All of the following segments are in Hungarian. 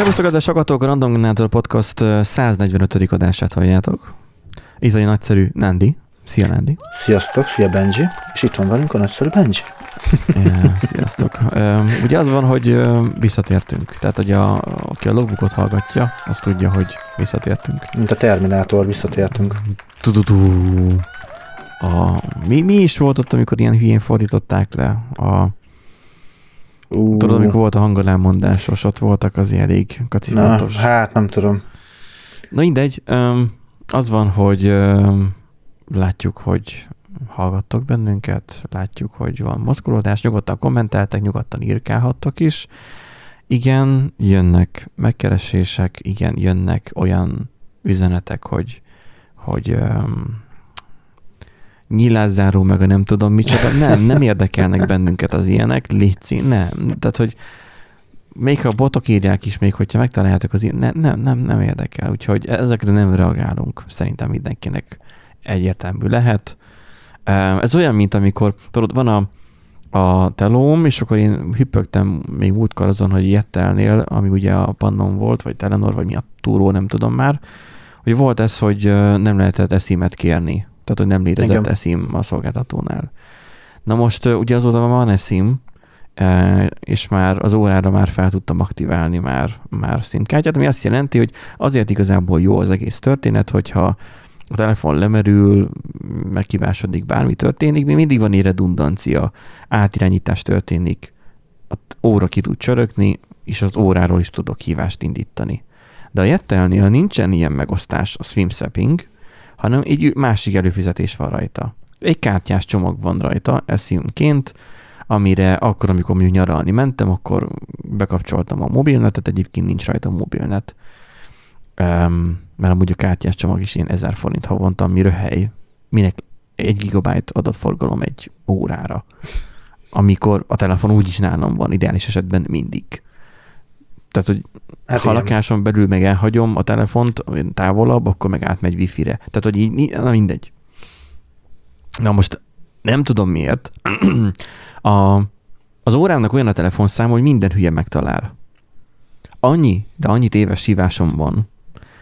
Szervusztok, ez a Sakatok, a Random Generator Podcast 145. adását halljátok. Itt van egy nagyszerű Nandi. Szia, Nandi. Sziasztok, szia Benji. És itt van velünk a nagyszerű Benji. Ja, sziasztok. Ugye az van, hogy visszatértünk. Tehát, hogy a, aki a logbookot hallgatja, az tudja, hogy visszatértünk. Mint a Terminátor, visszatértünk. Tududú. A, mi, mi is volt ott, amikor ilyen hülyén fordították le a Uh. Tudod, amikor volt a hangolámondásos, ott voltak az ilyen elég kacifatos. Na, hát nem tudom. Na mindegy, az van, hogy látjuk, hogy hallgattok bennünket, látjuk, hogy van mozgolódás, nyugodtan kommenteltek, nyugodtan írkálhattok is. Igen, jönnek megkeresések, igen, jönnek olyan üzenetek, hogy, hogy um, nyilázzáró, meg a nem tudom micsoda. Nem, nem érdekelnek bennünket az ilyenek, létszi, nem. Tehát, hogy még a botok írják is, még hogyha megtaláljátok az ilyen, nem, nem, nem, nem érdekel. Úgyhogy ezekre nem reagálunk. Szerintem mindenkinek egyértelmű lehet. Ez olyan, mint amikor, tudod, van a, a telóm, és akkor én hüppögtem még múltkor azon, hogy Jettelnél, ami ugye a Pannon volt, vagy Telenor, vagy mi a túró, nem tudom már, hogy volt ez, hogy nem lehetett eszimet kérni tehát, hogy nem létezett Igen. eSIM a szolgáltatónál. Na most ugye azóta van eSIM, és már az órára már fel tudtam aktiválni már, már SIM-kártyát, ami azt jelenti, hogy azért igazából jó az egész történet, hogyha a telefon lemerül, megkívásodik, bármi történik, még mindig van egy redundancia, átirányítás történik, a óra ki tud csörögni, és az óráról is tudok hívást indítani. De a Jettelnél nincsen ilyen megosztás, a swim hanem egy másik előfizetés van rajta. Egy kártyás csomag van rajta, eszimként, amire akkor, amikor mondjuk nyaralni mentem, akkor bekapcsoltam a mobilnetet, egyébként nincs rajta a mobilnet. Um, mert amúgy a kártyás csomag is ilyen 1000 forint havonta, ami röhely. Minek egy gigabyte adatforgalom egy órára. Amikor a telefon úgyis nálam van, ideális esetben mindig. Tehát, hogy hát ha a lakáson belül meg elhagyom a telefont távolabb, akkor meg átmegy wifi-re. Tehát, hogy így, na mindegy. Na most nem tudom miért. a, az órámnak olyan a telefonszám, hogy minden hülye megtalál. Annyi, de annyi éves hívásom van.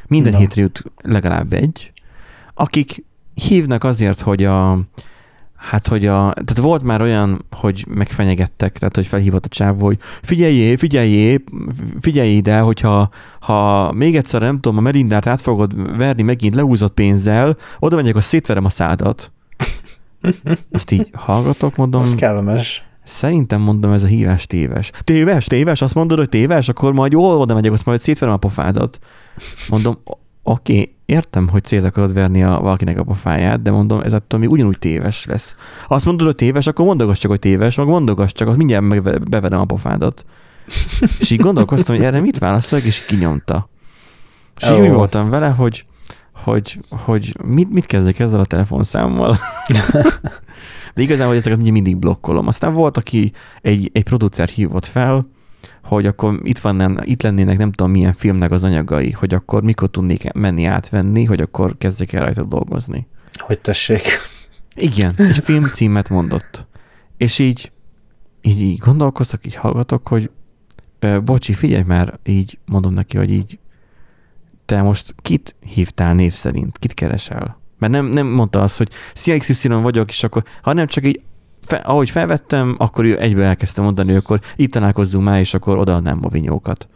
Minden Na. hétre jut legalább egy, akik hívnak azért, hogy a, Hát, hogy a, tehát volt már olyan, hogy megfenyegettek, tehát, hogy felhívott a csávó, hogy figyeljé, figyeljé, figyelj ide, hogyha ha még egyszer, nem tudom, a merindát át fogod verni megint leúzott pénzzel, oda megyek, hogy szétverem a szádat. Azt így hallgatok, mondom. Az kellemes. Szerintem mondom, ez a hívás téves. Téves, téves, azt mondod, hogy téves, akkor majd jól oda megyek, azt majd szétverem a pofádat. Mondom, oké, okay, értem, hogy szét akarod verni a valakinek a pofáját, de mondom, ez attól még ugyanúgy téves lesz. Ha azt mondod, hogy téves, akkor mondogass csak, hogy téves, meg mondogass csak, az mindjárt meg bevedem a pofádat. és így gondolkoztam, hogy erre mit válaszolok, és kinyomta. És oh. így voltam vele, hogy, hogy, hogy mit, mit kezdek ezzel a telefonszámmal. de igazából ezeket mindig blokkolom. Aztán volt, aki egy, egy producer hívott fel, hogy akkor itt, van, itt lennének nem tudom milyen filmnek az anyagai, hogy akkor mikor tudnék menni átvenni, hogy akkor kezdjek el rajta dolgozni. Hogy tessék. Igen, egy film címet mondott. És így, így, így gondolkoztak, így hallgatok, hogy ö, bocsi, figyelj már, így mondom neki, hogy így te most kit hívtál név szerint, kit keresel? Mert nem, nem mondta azt, hogy szia XY vagyok, és akkor, hanem csak így fe, ahogy felvettem, akkor egyből elkezdtem mondani, akkor itt találkozzunk már, és akkor odaadnám a vinyókat.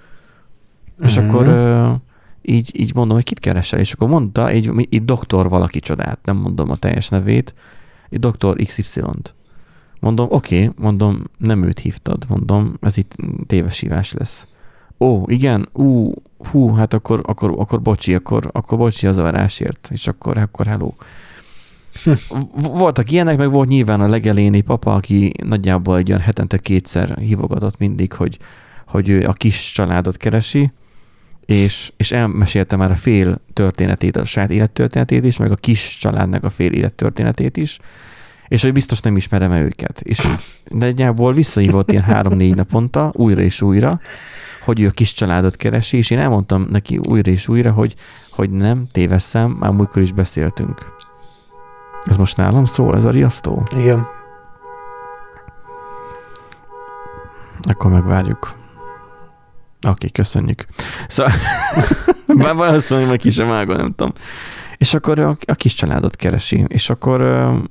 Uh-huh. És mhm. akkor uh, így, így mondom, hogy kit keresel, és akkor mondta egy, egy doktor valaki csodát, nem mondom a teljes nevét, egy doktor XY-t. Mondom, oké, okay, mondom, nem őt hívtad, mondom, ez itt téves hívás lesz. Ó, igen, ú, hú, hát akkor, akkor, akkor bocsi, akkor, akkor bocsi az varásért, és akkor, akkor hello. Voltak ilyenek, meg volt nyilván a legeléni papa, aki nagyjából egy olyan hetente kétszer hívogatott mindig, hogy, hogy ő a kis családot keresi, és, és elmesélte már a fél történetét, a saját élettörténetét is, meg a kis családnak a fél élettörténetét is, és hogy biztos nem ismerem őket. És nagyjából visszahívott ilyen három-négy naponta, újra és újra, hogy ő a kis családot keresi, és én elmondtam neki újra és újra, hogy, hogy nem tévesszem, már múltkor is beszéltünk. Ez most nálam szól, ez a riasztó? Igen. Akkor megvárjuk. okay, köszönjük. Szóval, bár valószínűleg meg ki sem vágom, nem tudom. És akkor a, a kis családot keresi, és akkor uh,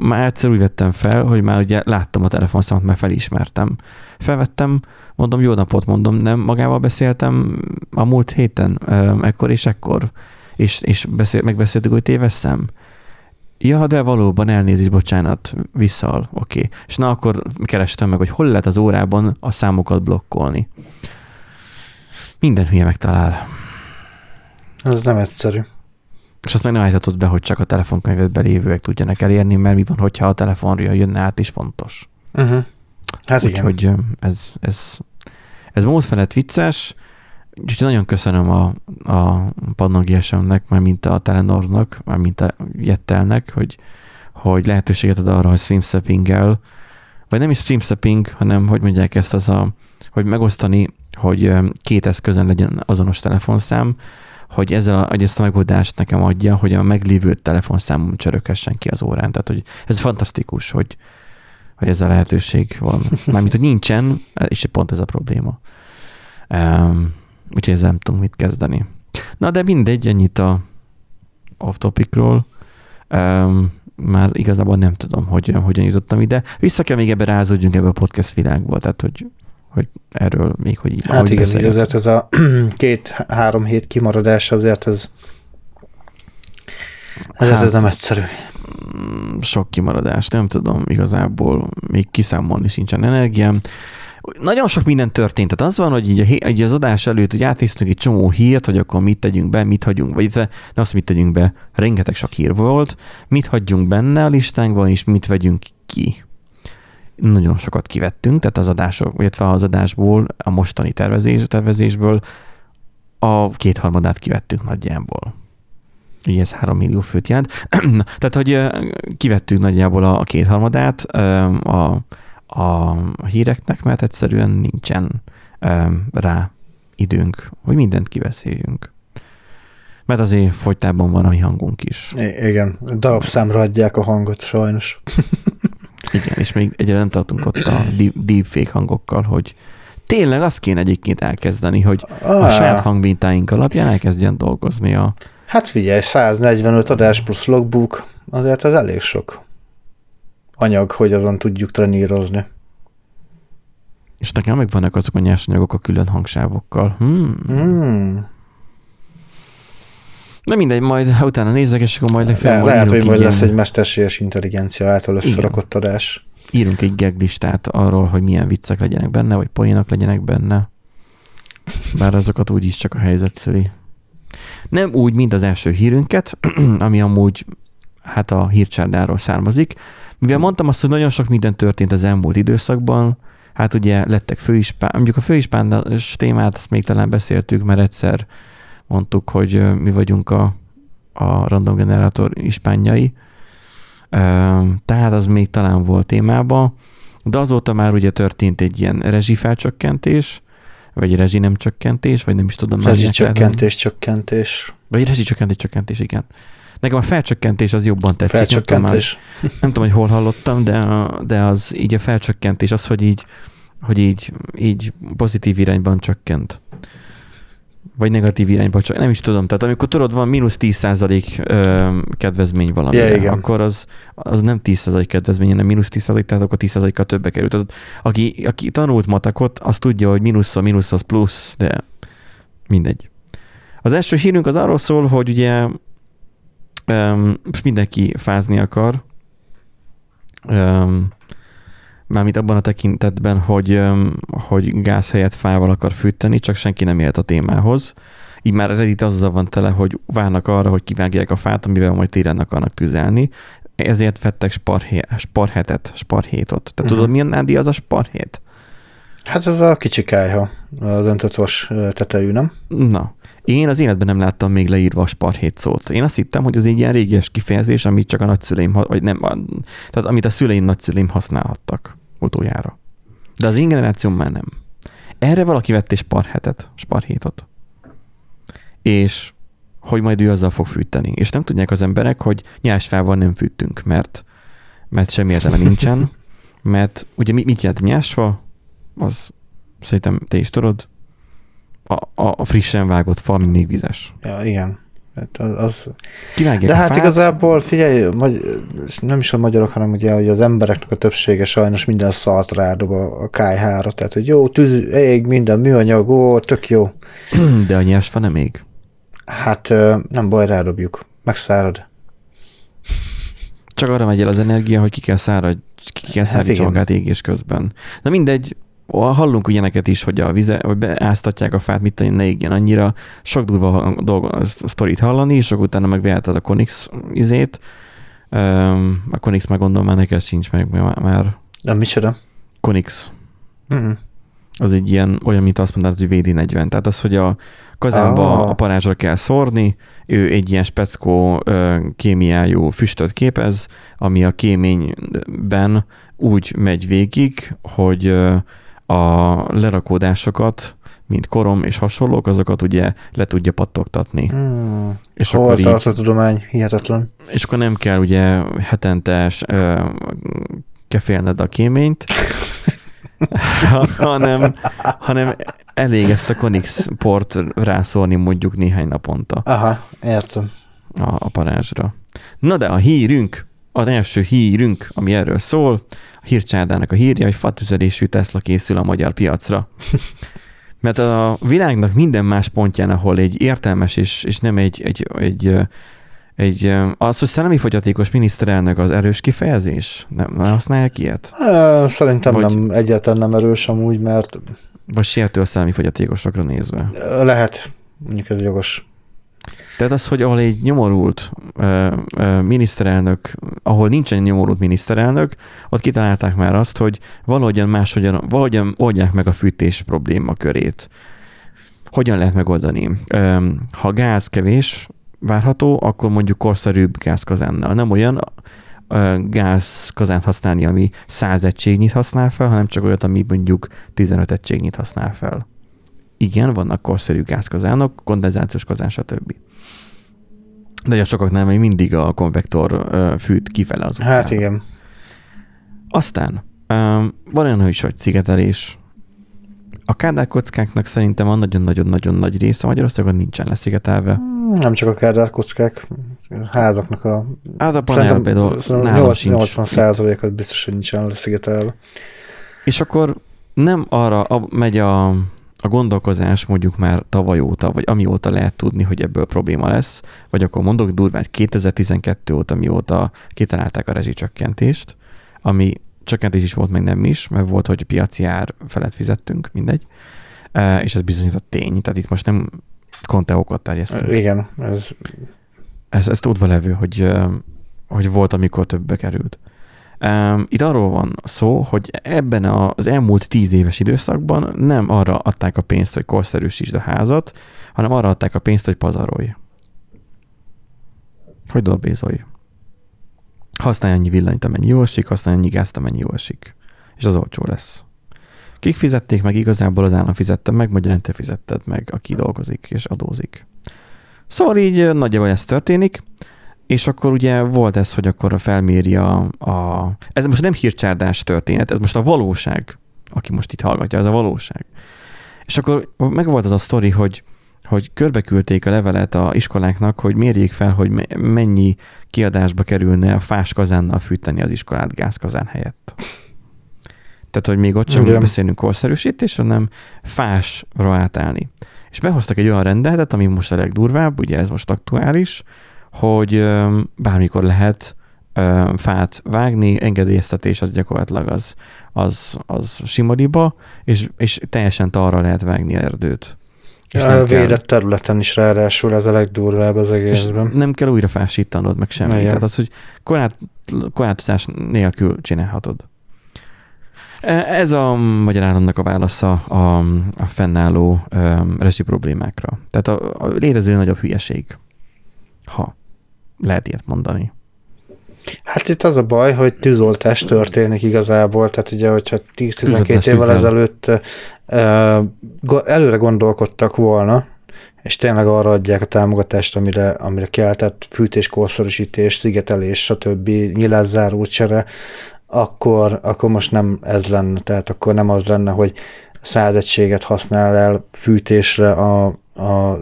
már egyszer úgy vettem fel, hogy már ugye láttam a telefonszámot, már felismertem. Felvettem, mondom, jó napot mondom, nem magával beszéltem a múlt héten, uh, ekkor és ekkor, és, és beszél, megbeszéltük, hogy tévesszem. Ja, de valóban elnézést, bocsánat, visszal, oké. Okay. És na akkor kerestem meg, hogy hol lehet az órában a számokat blokkolni. Minden hülye megtalál. Ez nem egyszerű. És azt meg nem állíthatod be, hogy csak a telefonkönyvedben lévőek tudjanak elérni, mert mi van, hogyha a telefonra jönne át is fontos. Uh-huh. Hát Úgyhogy ez, ez, ez mód felett vicces, úgyhogy nagyon köszönöm a, a Pannogiasemnek, már mint a Telenornak, már mint a Jettelnek, hogy, hogy lehetőséget ad arra, hogy streamsteppinggel, vagy nem is streamstepping, hanem hogy mondják ezt az a, hogy megosztani, hogy két eszközön legyen azonos telefonszám, hogy ezzel a, hogy ezt a megoldást nekem adja, hogy a meglévő telefonszámom csöröghessen ki az órán. Tehát, hogy ez fantasztikus, hogy, hogy ez a lehetőség van. Mármint, hogy nincsen, és pont ez a probléma. Um, úgyhogy ezzel nem tudunk mit kezdeni. Na, de mindegy, ennyit a off-topicról. Um, már igazából nem tudom, hogy hogyan jutottam ide. Vissza kell még ebbe rázódjunk ebbe a podcast világba, tehát hogy, hogy erről még hogy így. Hát igen, így azért ez a két-három hét kimaradás azért ez, ez, hát, ez nem egyszerű. Sok kimaradás, nem tudom igazából, még kiszámolni sincsen energiám nagyon sok minden történt. Tehát az van, hogy így, a, így az adás előtt, hogy átnéztünk egy csomó hírt, hogy akkor mit tegyünk be, mit hagyunk, vagy nem azt, mit tegyünk be, rengeteg sok hír volt, mit hagyjunk benne a listánkban, és mit vegyünk ki. Nagyon sokat kivettünk, tehát az adások, illetve az adásból, a mostani tervezés, tervezésből a kétharmadát kivettünk nagyjából. Ugye ez három millió főt jelent. tehát, hogy kivettük nagyjából a kétharmadát, a a híreknek, mert egyszerűen nincsen rá időnk, hogy mindent kiveszéljünk. Mert azért folytában van a mi hangunk is. I- igen, darabszámra adják a hangot sajnos. igen, és még egyre nem tartunk ott a deepfake hangokkal, hogy tényleg azt kéne egyébként elkezdeni, hogy ah. a saját hangmintáink alapján elkezdjen dolgozni a... Hát figyelj, 145 adás plusz logbook, azért az elég sok anyag, hogy azon tudjuk trenírozni. És nekem meg vannak azok a nyersanyagok a külön hangsávokkal. Hmm. Hmm. Na mindegy, majd ha utána nézzek, és akkor majd Le, Lehet, hogy majd lesz egy mesterséges intelligencia által összerakott adás. Írunk egy gag listát arról, hogy milyen viccek legyenek benne, vagy poénok legyenek benne. Bár azokat úgyis csak a helyzet szüli. Nem úgy, mint az első hírünket, ami amúgy hát a hírcsárdáról származik, mivel mondtam azt, hogy nagyon sok minden történt az elmúlt időszakban, hát ugye lettek főispán, mondjuk a főispános témát, azt még talán beszéltük, mert egyszer mondtuk, hogy mi vagyunk a, a random generátor ispánjai, tehát az még talán volt témában, de azóta már ugye történt egy ilyen rezsifelcsökkentés, vagy rezsi nem csökkentés, vagy nem is tudom. Rezsi csökkentés, csökkentés. Vagy rezsi csökkentés, csökkentés, igen. Nekem a felcsökkentés az jobban tetszik. Felcsökkentés. Nem tudom, nem tudom hogy hol hallottam, de, de az így a felcsökkentés, az, hogy így, hogy így, így pozitív irányban csökkent. Vagy negatív irányban csak nem is tudom. Tehát amikor tudod, van mínusz 10% kedvezmény valami, yeah, akkor az, az nem 10% kedvezmény, hanem mínusz 10%, tehát akkor 10%-kal többe került. Tehát, aki, aki tanult matekot, az tudja, hogy mínusz a mínusz az plusz, de mindegy. Az első hírünk az arról szól, hogy ugye Um, most mindenki fázni akar. Um, mármint abban a tekintetben, hogy, hogy gáz helyett fával akar fűteni, csak senki nem élt a témához. Így már Reddit azzal van tele, hogy várnak arra, hogy kivágják a fát, amivel majd téren akarnak tüzelni. Ezért vettek sparhé, sparhetet, sparhétot. Te uh-huh. tudod, milyen nádi az a sparhét? Hát ez a kicsi kájha, az öntöttos tetejű, nem? Na, én az életben nem láttam még leírva a sparhét szót. Én azt hittem, hogy az egy ilyen régies kifejezés, amit csak a nagyszüleim, vagy nem, tehát amit a szüleim, nagyszüleim használhattak utoljára. De az én generációm már nem. Erre valaki vett egy sparhetet, sparhétot. És hogy majd ő azzal fog fűteni. És nem tudják az emberek, hogy nyásfával nem fűtünk, mert, mert semmi értelme nincsen, mert ugye mit jelent nyásfa? Az szerintem te is tudod, a, a frissen vágott fa még vizes. Ja, igen. Hát az, az... Kivágják De hát fát, igazából figyelj, magy- nem is a magyarok, hanem ugye hogy az embereknek a többsége sajnos minden szart rádob a, a KH-ra, tehát hogy jó, tűz, ég, minden műanyag, ó, tök jó. de a nyers fa nem még. Hát nem baj, rádobjuk, megszárad. Csak arra megy el az energia, hogy ki kell szárad, ki kell Hát szárítsa igen. magát égés közben. Na mindegy, hallunk ilyeneket is, hogy a vize, hogy beáztatják a fát, mit tenni, ne égjen annyira. Sok durva dolog, sztorit hallani, és akkor utána meg a Konix izét. Um, a Konix már gondolom már neked sincs meg már- már. Nem, micsoda? Konix. Mm. Az egy ilyen, olyan, mint azt mondtad, hogy VD40. Tehát az, hogy a kazánba Ah. a parázsra kell szórni, ő egy ilyen speckó kémiájú füstöt képez, ami a kéményben úgy megy végig, hogy a lerakódásokat, mint korom és hasonlók, azokat ugye le tudja pattogtatni. Mm. És Hol akkor, tart a tudomány? Hihetetlen. és akkor nem kell ugye hetente kefélned a kéményt, ha- hanem, hanem elég ezt a Konix port rászórni mondjuk néhány naponta Aha, értem. a, a parázsra. Na de a hírünk, az első hírünk, ami erről szól, a hírcsárdának a hírja, hogy fatüzelésű Tesla készül a magyar piacra. Mert a világnak minden más pontján, ahol egy értelmes és, és nem egy, egy, egy, egy, az, hogy szellemi fogyatékos miniszterelnök az erős kifejezés? Nem, nem használják ilyet? Szerintem Vagy- nem, egyáltalán nem erős amúgy, mert Vagy sértő a szellemi fogyatékosokra nézve? lehet, mondjuk ez jogos. Tehát az, hogy ahol egy nyomorult ö, ö, miniszterelnök, ahol nincsen nyomorult miniszterelnök, ott kitalálták már azt, hogy valahogyan máshogyan, valahogyan oldják meg a fűtés probléma körét. Hogyan lehet megoldani? Ö, ha gáz kevés várható, akkor mondjuk korszerűbb gázkazánnal. Nem olyan ö, gázkazánt használni, ami 100 egységnyit használ fel, hanem csak olyat, ami mondjuk 15 egységnyit használ fel. Igen, vannak korszerű gázkazánok, kondenzációs kazán, stb. De a sokaknál még mindig a konvektor fűt kifele az utcán. Hát igen. Aztán van olyan is, hogy szigetelés. A kádárkockáknak szerintem a nagyon-nagyon-nagyon nagy része Magyarországon nincsen leszigetelve. Hmm, Nem csak a kádárkockák, a házaknak a... Hát a panel például sincs. 80 százalékot biztos, hogy nincsen leszigetelve. És akkor nem arra a, megy a, a gondolkozás mondjuk már tavaly óta, vagy amióta lehet tudni, hogy ebből probléma lesz, vagy akkor mondok durván 2012 óta, mióta kitalálták a rezsicsökkentést, ami csökkentés is volt, meg nem is, mert volt, hogy piaci ár felett fizettünk, mindegy, és ez bizonyított tény, tehát itt most nem konteókat terjesztünk. Igen, ez Ez, ez tudva levő, hogy, hogy volt, amikor többbe került. Itt arról van szó, hogy ebben az elmúlt tíz éves időszakban nem arra adták a pénzt, hogy korszerűsítsd a házat, hanem arra adták a pénzt, hogy pazarolj. Hogy dolbézolj. Használj annyi villanyt, amennyi jól esik, használj annyi gázt, amennyi jól esik. És az olcsó lesz. Kik fizették meg? Igazából az állam fizette meg, magyarán te fizetted meg, aki dolgozik és adózik. Szóval így nagyjából ez történik, és akkor ugye volt ez, hogy akkor felméri a. Ez most nem hírcsárdás történet, ez most a valóság, aki most itt hallgatja, ez a valóság. És akkor meg volt az a sztori, hogy, hogy körbeküldték a levelet a iskoláknak, hogy mérjék fel, hogy me- mennyi kiadásba kerülne a fás kazánnal fűteni az iskolát gázkazán helyett. Tehát, hogy még ott sem Igen. beszélünk korszerűsítésről, hanem fásra átállni. És behoztak egy olyan rendeletet, ami most a legdurvább, ugye ez most aktuális, hogy bármikor lehet fát vágni, engedélyeztetés az gyakorlatilag az, az, az simodiba, és, és teljesen arra lehet vágni erdőt. És a nem kell, védett területen is ráadásul ez a legdurvább az és egészben. nem kell újra fásítanod, meg semmi. Igen. Tehát az, hogy korlát, korlátozás nélkül csinálhatod. E- Ez a magyar államnak a válasza a, a fennálló um, resi problémákra. Tehát a, a létező nagyobb hülyeség, ha lehet ilyet mondani. Hát itt az a baj, hogy tűzoltás történik igazából, tehát ugye, hogyha 10-12 Tűzoltás évvel ezelőtt előre gondolkodtak volna, és tényleg arra adják a támogatást, amire, amire kell, tehát fűtés, korszerűsítés, szigetelés, stb. nyilászáró csere, akkor, akkor most nem ez lenne, tehát akkor nem az lenne, hogy 100 egységet használ el fűtésre a, a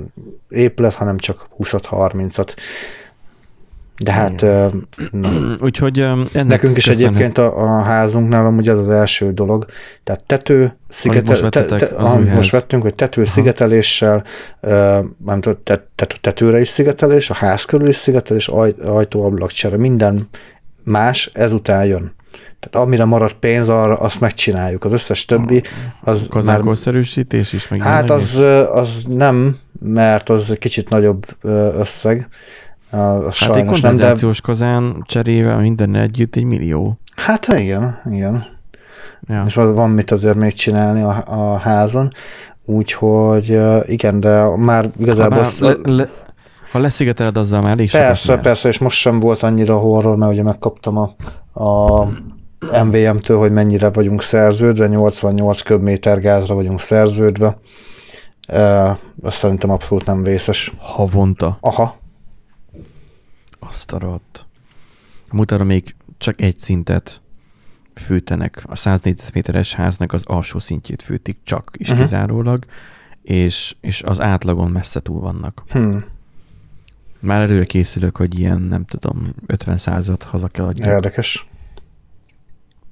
épület, hanem csak 20-30-at. De hát na. Úgyhogy ennek nekünk is egyébként a, a házunknál amúgy az az első dolog. Tehát tető, szigetel, most te, te, az ház. most vettünk, hogy tető Aha. szigeteléssel, uh, nem tudom, te, te, tetőre is szigetelés, a ház körül is szigetelés, aj, ajtó-ablakcsere, minden más ezután jön. Tehát amire marad pénz, arra azt megcsináljuk. Az összes többi, az már Kazánkorszerűsítés is, meg Hát az, az nem, mert az kicsit nagyobb összeg. Az Hát egy nem, de... kondenzációs kazán cserével minden együtt egy millió. Hát igen, igen. Ja. És van, van mit azért még csinálni a, a házon. Úgyhogy igen, de már Ha, igazából... bár, az- le, le, ha leszigeteled, azzal már elég persze, persze, és most sem volt annyira horror, mert ugye megkaptam a, a MVM-től, hogy mennyire vagyunk szerződve, 88 köbméter gázra vagyunk szerződve. Azt szerintem abszolút nem vészes. Havonta. Aha, Azt a rohadt. Mutára még csak egy szintet fűtenek. A 100 négyzetméteres háznak az alsó szintjét fűtik csak és Mhm. uh-huh. kizárólag, és, és az átlagon messze túl vannak. hm. Már előre készülök, hogy ilyen, nem tudom, 50 százat haza kell adjak. érdekes.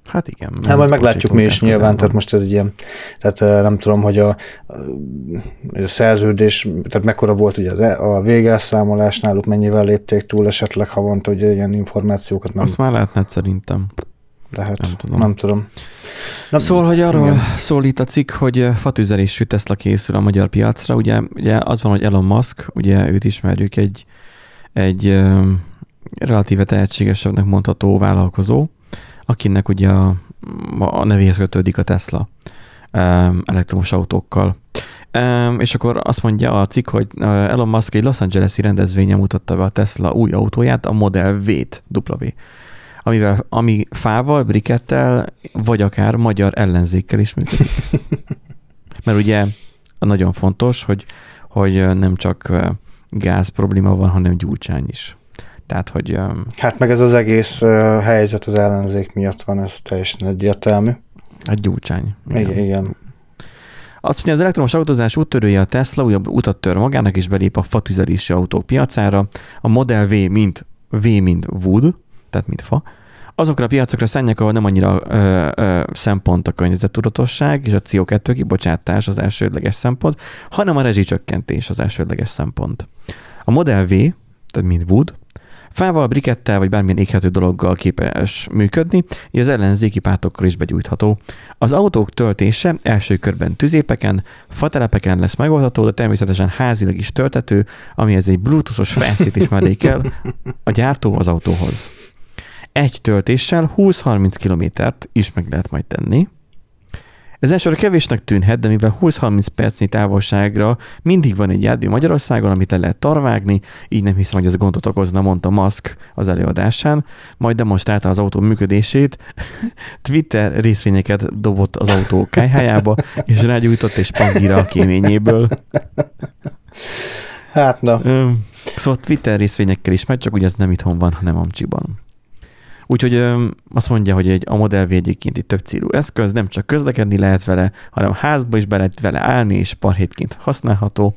Hát igen. Hát majd meglátjuk mi is nyilván, Kazánban. tehát most ez egy ilyen, tehát eh, nem tudom, hogy a, a szerződés, tehát mekkora volt ugye az, e- a végelszámolás náluk, mennyivel lépték túl esetleg havonta, ugye ilyen információkat nem Azt már lehetne szerintem. lehet. nem tudom. Nem tudom. Nem, szól, hogy arról igen. igen. szól itt a cikk, hogy fatüzelésű Tesla készül a magyar piacra. Ugye, ugye az van, hogy Elon Musk, ugye őt ismerjük, egy, egy relatíve tehetségesebbnek mondható vállalkozó, akinek ugye a, a nevéhez kötődik a Tesla elektromos autókkal. És akkor azt mondja a cikk, hogy Elon Musk egy Los Angeles-i rendezvényen mutatta be a Tesla új autóját, a Model V-t, W amivel, ami fával, brikettel, vagy akár magyar ellenzékkel is működik. Mert ugye nagyon fontos, hogy, hogy nem csak gáz probléma van, hanem gyurcsány is. Tehát, hogy Hát meg ez az egész helyzet az ellenzék miatt van, ez teljesen egyértelmű. hát gyurcsány. Igen, igen. Azt mondja, az elektromos autózás úttörője a Tesla újabb utat tör magának, és belép a fatüzelési autók piacára. A Model V, mint V, mint wood, tehát mint fa, azokra a piacokra szánják, ahol nem annyira ö, ö, szempont a környezettudatosság és a CO2 kibocsátás az elsődleges szempont, hanem a rezsicsökkentés az elsődleges szempont. A Model V, tehát mint wood, fával, brikettel vagy bármilyen éghető dologgal képes működni, így az ellenzéki pártokkal is begyújtható. Az autók töltése első körben tüzépeken, fatelepeken lesz megoldható, de természetesen házilag is töltető, amihez egy bluetoothos felszét is mellékel a gyártó az autóhoz. Egy töltéssel 20-30 kilométert is meg lehet majd tenni. Ez elsőre kevésnek tűnhet, de mivel 20-30 percnyi távolságra mindig van egy jármű Magyarországon, amit le lehet tarvágni, így nem hiszem, hogy ez gondot okozna, mondta Musk az előadásán, majd demonstrálta az autó működését, Twitter részvényeket dobott az autó kájhájába, és rágyújtott egy spangíra a kéményéből. Hát na, Szóval Twitter részvényekkel is megy, csak ugye ez nem itthon van, hanem Amcsiban. Úgyhogy ö, azt mondja, hogy egy, a Model V egyébként egy több célú eszköz, nem csak közlekedni lehet vele, hanem házba is be lehet vele állni, és parhétként használható,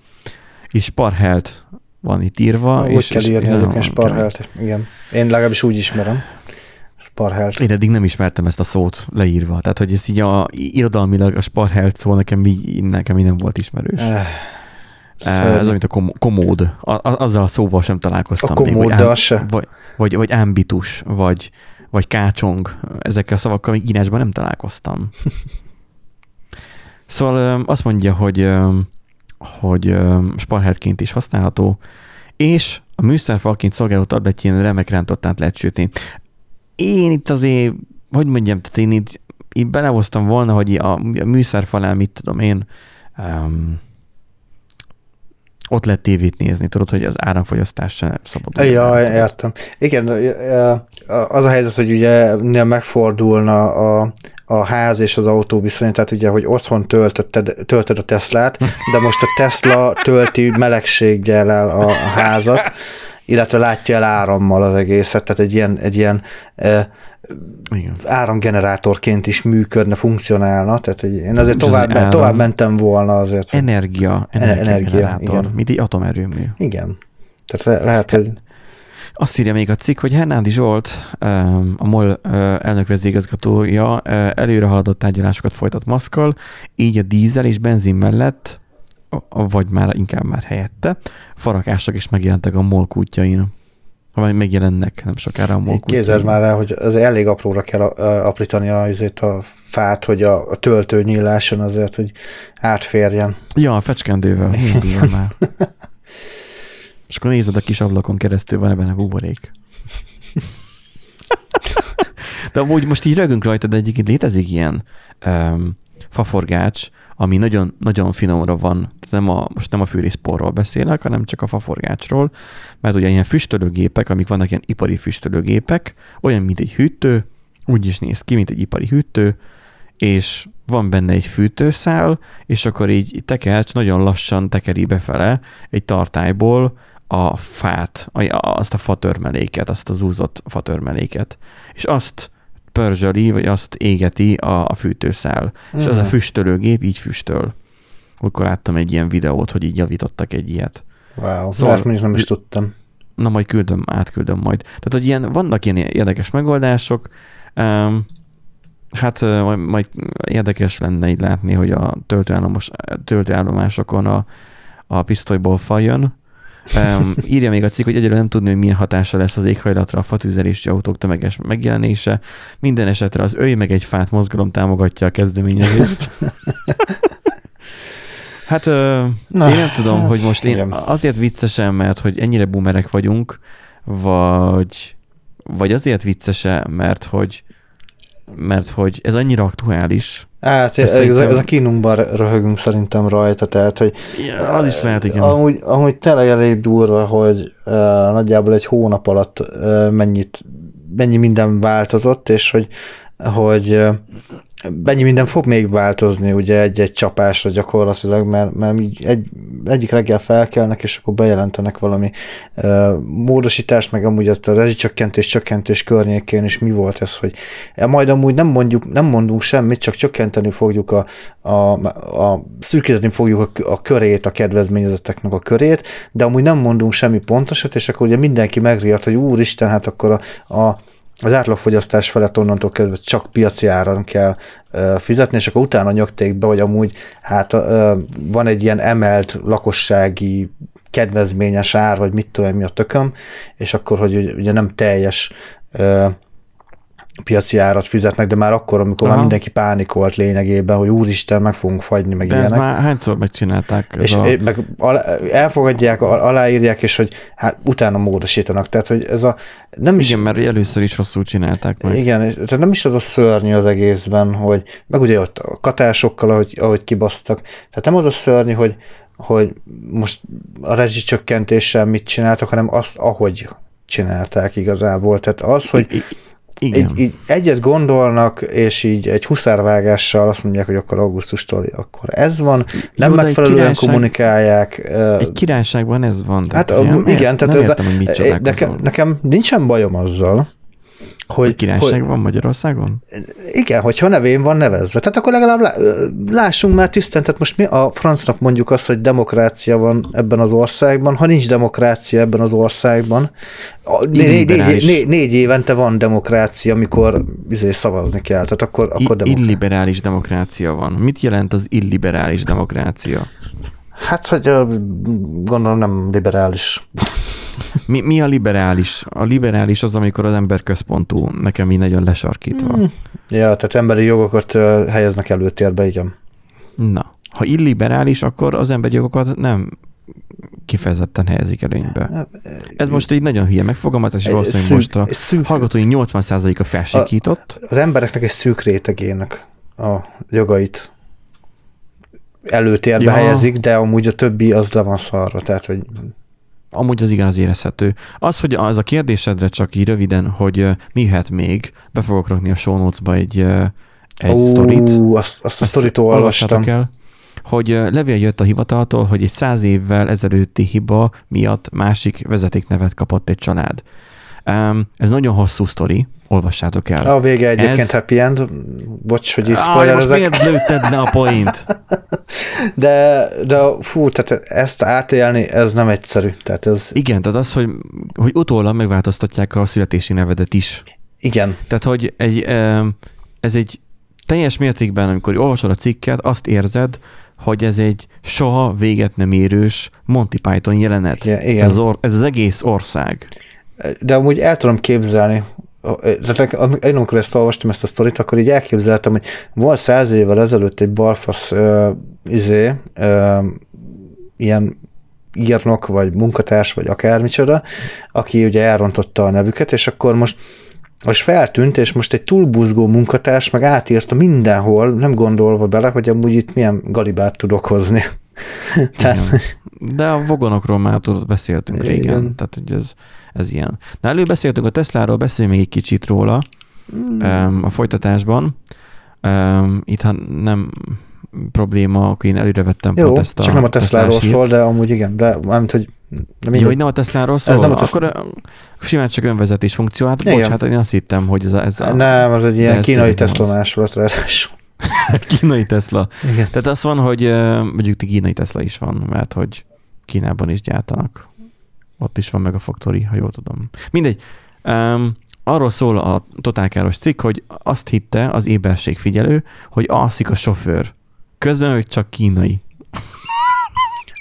és sparhelt van itt írva. úgy és, kell és- írni egyébként sparhelt. Igen. Én legalábbis úgy ismerem. Sparhelt. Én eddig nem ismertem ezt a szót leírva. Tehát, hogy ez így a, irodalmilag a sparhelt szó nekem így, nekem így nem volt ismerős. Eh, Ez szörnyű. amit a kom- komód. A, azzal a szóval sem találkoztam. A még, vagy komóddal se. Vagy, vagy, vagy ambitus, vagy, vagy kácsong. Ezekkel a szavakkal még írásban nem találkoztam. szóval azt mondja, hogy, hogy ö, sparheltként is használható, és a műszerfalként szolgáló tabletjén remek rántottát lehet sütni. Én itt azért, hogy mondjam, tehát én itt, itt belehoztam volna, hogy a műszerfalán, mit tudom én, um, ott lehet tévét nézni, tudod, hogy az áramfogyasztás se szabad. Ja, értem. Igen, az a helyzet, hogy ugye néha megfordulna a, a ház és az autó viszonya, tehát ugye, hogy otthon töltötted, töltöd a Teslát, de most a Tesla tölti melegséggel el a, a házat, illetve látja el árammal az egészet, tehát egy ilyen, egy ilyen e, Igen. áramgenerátorként is működne, funkcionálna, tehát egy, én azért És az tovább, áram- tovább mentem volna azért. Energia, Energia, energiagenerátor, igen. mint egy atomerőmű. Igen. Tehát le- lehet, hogy Azt írja még a cikk, hogy Hernádi Zsolt, a MOL elnök vezérigazgatója előre haladott tárgyalásokat folytat maszkkal, így a dízel és benzin mellett, vagy már inkább már helyette, farakások is megjelentek a MOL kútjain. Vagy megjelennek nem sokára a MOL képzeld már el, hogy az elég apróra kell aprítani azért a fát, hogy a, a töltő nyíláson azért, hogy átférjen. Ja, a fecskendővel. Induljon már. És akkor nézed a kis ablakon keresztül, van ebben a buborék. De amúgy most így rögünk rajta, de egyébként létezik ilyen um, faforgács, ami nagyon, nagyon finomra van. Nem a, most nem a fűrészporról beszélek, hanem csak a faforgácsról, mert ugye ilyen füstölőgépek, amik vannak ilyen ipari füstölőgépek, olyan, mint egy hűtő, úgy is néz ki, mint egy ipari hűtő, és van benne egy fűtőszál, és akkor így tekercs nagyon lassan tekeri befele egy tartályból a fát, azt a fatörmeléket, azt az úzott fatörmeléket. És azt pörzsöli, vagy azt égeti a, a fűtőszál. Mm. És az a Mhm. füstölőgép így füstöl. Akkor láttam egy ilyen videót, hogy így javítottak egy ilyet. Wow, Szóval- ezt nem is tudtam. Na, majd küldöm, átküldöm majd. Tehát, hogy ilyen, vannak ilyen érdekes megoldások. Um, hát majd, majd érdekes lenne így látni, hogy a töltőállomos, töltőállomásokon a, a pisztolyból fajön. Um, írja még a cikk, hogy egyelőre nem tudni, hogy milyen hatása lesz az éghajlatra a fatűzelési autók tömeges megjelenése. Minden esetre az Öj meg egy fát mozgalom támogatja a kezdeményezést. Hát ö, Na, én nem tudom, hát hogy most én igen. azért viccesen, mert hogy ennyire boomerek vagyunk, vagy, vagy azért viccese, mert hogy mert hogy ez annyira aktuális. Hát Ezt ez, ez, szerintem- ez a kínunkban röhögünk szerintem rajta, tehát, hogy Ja, az is lehet, igen. Amúgy, amúgy tényleg elég durva, hogy uh, nagyjából egy hónap alatt uh, mennyit, mennyi minden változott, és hogy, hogy mennyi minden fog még változni ugye egy-egy csapásra gyakorlatilag, mert, mert egy, egyik reggel felkelnek, és akkor bejelentenek valami uh, módosítást, meg amúgy ezt a rezsicsökkentés, csökkentés környékén is mi volt ez, hogy e, majd amúgy nem mondjuk, nem mondunk semmit, csak csökkenteni fogjuk a, a, a szűkíteni fogjuk a, a körét, a kedvezményezetteknek a körét, de amúgy nem mondunk semmi pontosat, és akkor ugye mindenki megriadt, hogy úristen, hát akkor a, a az átlagfogyasztás felett onnantól kezdve csak piaci áron kell fizetni, és akkor utána nyögték be, hogy amúgy hát van egy ilyen emelt lakossági kedvezményes ár, vagy mit tudom mi a tököm, és akkor, hogy ugye- nem teljes piaci árat fizetnek, de már akkor, amikor Aha. Már mindenki pánikolt lényegében, hogy úristen, meg fogunk fagyni, meg De ez ilyenek. már hányszor megcsinálták? Ez És a... meg elfogadják, al- aláírják, és hogy hát utána módosítanak. Tehát, hogy ez a nem is, Igen, mert először is rosszul csinálták meg. igen, és tehát nem is az a szörnyű az egészben, hogy meg ugye ott a katásokkal, ahogy, ahogy kibasztak. Tehát nem az a szörnyű, hogy, hogy most a rezsicsökkentéssel mit csináltak, hanem azt, ahogy csinálták igazából. Tehát az, hogy i- igen. így, így egyet gondolnak, és így egy huszárvágással azt mondják, hogy akkor augusztustól akkor ez van, nem Jó, megfelelően királyság- kommunikálják. Egy királyságban ez van. Hát tehát, ugye, igen, tehát nem ez értem, hogy mit a, csodálkozol. nekem, nekem nincsen bajom azzal, hogy, Hogy királyság hogy van Magyarországon? igen, hogyha nevén van nevezve. Tehát akkor legalább lá, lássunk már tisztán, tehát most mi a francnak mondjuk azt, hogy demokrácia van ebben az országban, ha nincs demokrácia ebben az országban, a, né, négy, négy, négy, négy évente van demokrácia, amikor izé, szavazni kell, tehát akkor, akkor demokrácia. illiberális demokrácia van. Mit jelent az illiberális demokrácia? Hát, hogy gondolom nem liberális. Mi, mi a liberális? A liberális az, amikor az ember központú, nekem így nagyon lesarkítva. Mm. Ja, tehát emberi jogokat helyeznek előtérbe, igen. Na, ha illiberális, akkor az emberi jogokat nem kifejezetten helyezik előnybe. Ez most egy nagyon hülye megfogalmazás, és valószínűleg most a szűk- hallgatói 80%-a felsikított. az embereknek egy szűk rétegének a jogait előtérbe ja. helyezik, de amúgy a többi az le van szarva, tehát hogy Amúgy az igen, az érezhető. Az, hogy az a kérdésedre csak így röviden, hogy mi jöhet még, be fogok rakni a show notes-ba egy, egy sztorit. Ú, azt, azt a sztorit olvastam. el. hogy levél jött a hivataltól, hogy egy száz évvel ezelőtti hiba miatt másik vezetéknevet kapott egy család. Um, ez nagyon hosszú sztori, olvassátok el. A vége egyébként Ez- happy end. Bocs, hogy is spoilerezek. miért lőtted le a point? De, de fú, tehát ezt átélni, ez nem egyszerű. Tehát ez, Igen, tehát az, hogy, hogy utólag megváltoztatják a születési nevedet is. igen, Tehát, hogy egy, ez egy teljes mértékben, amikor olvasod a cikket, azt érzed, hogy ez egy soha véget nem érős Monty Python jelenet. Igen, igen. Ez, az or, ez az egész ország. De amúgy el tudom képzelni, tehát én amikor ezt olvastam, ezt a sztorit, akkor így elképzeltem, hogy volt száz évvel ezelőtt egy balfasz uh, izé, uh, ilyen írnok, vagy munkatárs, vagy akármicsoda, aki ugye elrontotta a nevüket, és akkor most most feltűnt, és most egy túlbuzgó munkatárs meg átírta mindenhol, nem gondolva bele, hogy amúgy itt milyen galibát tudok hozni. Tehát. De a vogonokról már tudod, beszéltünk Igen. régen, tehát hogy ez, ez ilyen. Na előbb beszéltünk a Tesláról, beszéljünk még egy kicsit róla um, a folytatásban. Itt ha nem probléma, akkor én előre vettem jó, pont ezt a csak nem a Tesláról szól, de amúgy igen, de mármint, hogy de Jó, mindegy. hogy nem a Tesláról szól? nem a Tesla- Akkor simán csak önvezetés funkció. Hát Igen. bocs, hát én azt hittem, hogy ez a, ez a Nem, az egy De ilyen ez kínai Tesla másolat ráadásul. kínai Tesla. Igen. Tehát az van, hogy mondjuk kínai Tesla is van, mert hogy Kínában is gyártanak. Ott is van meg a faktori, ha jól tudom. Mindegy. Um, arról szól a totálkáros cikk, hogy azt hitte az éberségfigyelő, hogy alszik a sofőr. Közben meg csak kínai.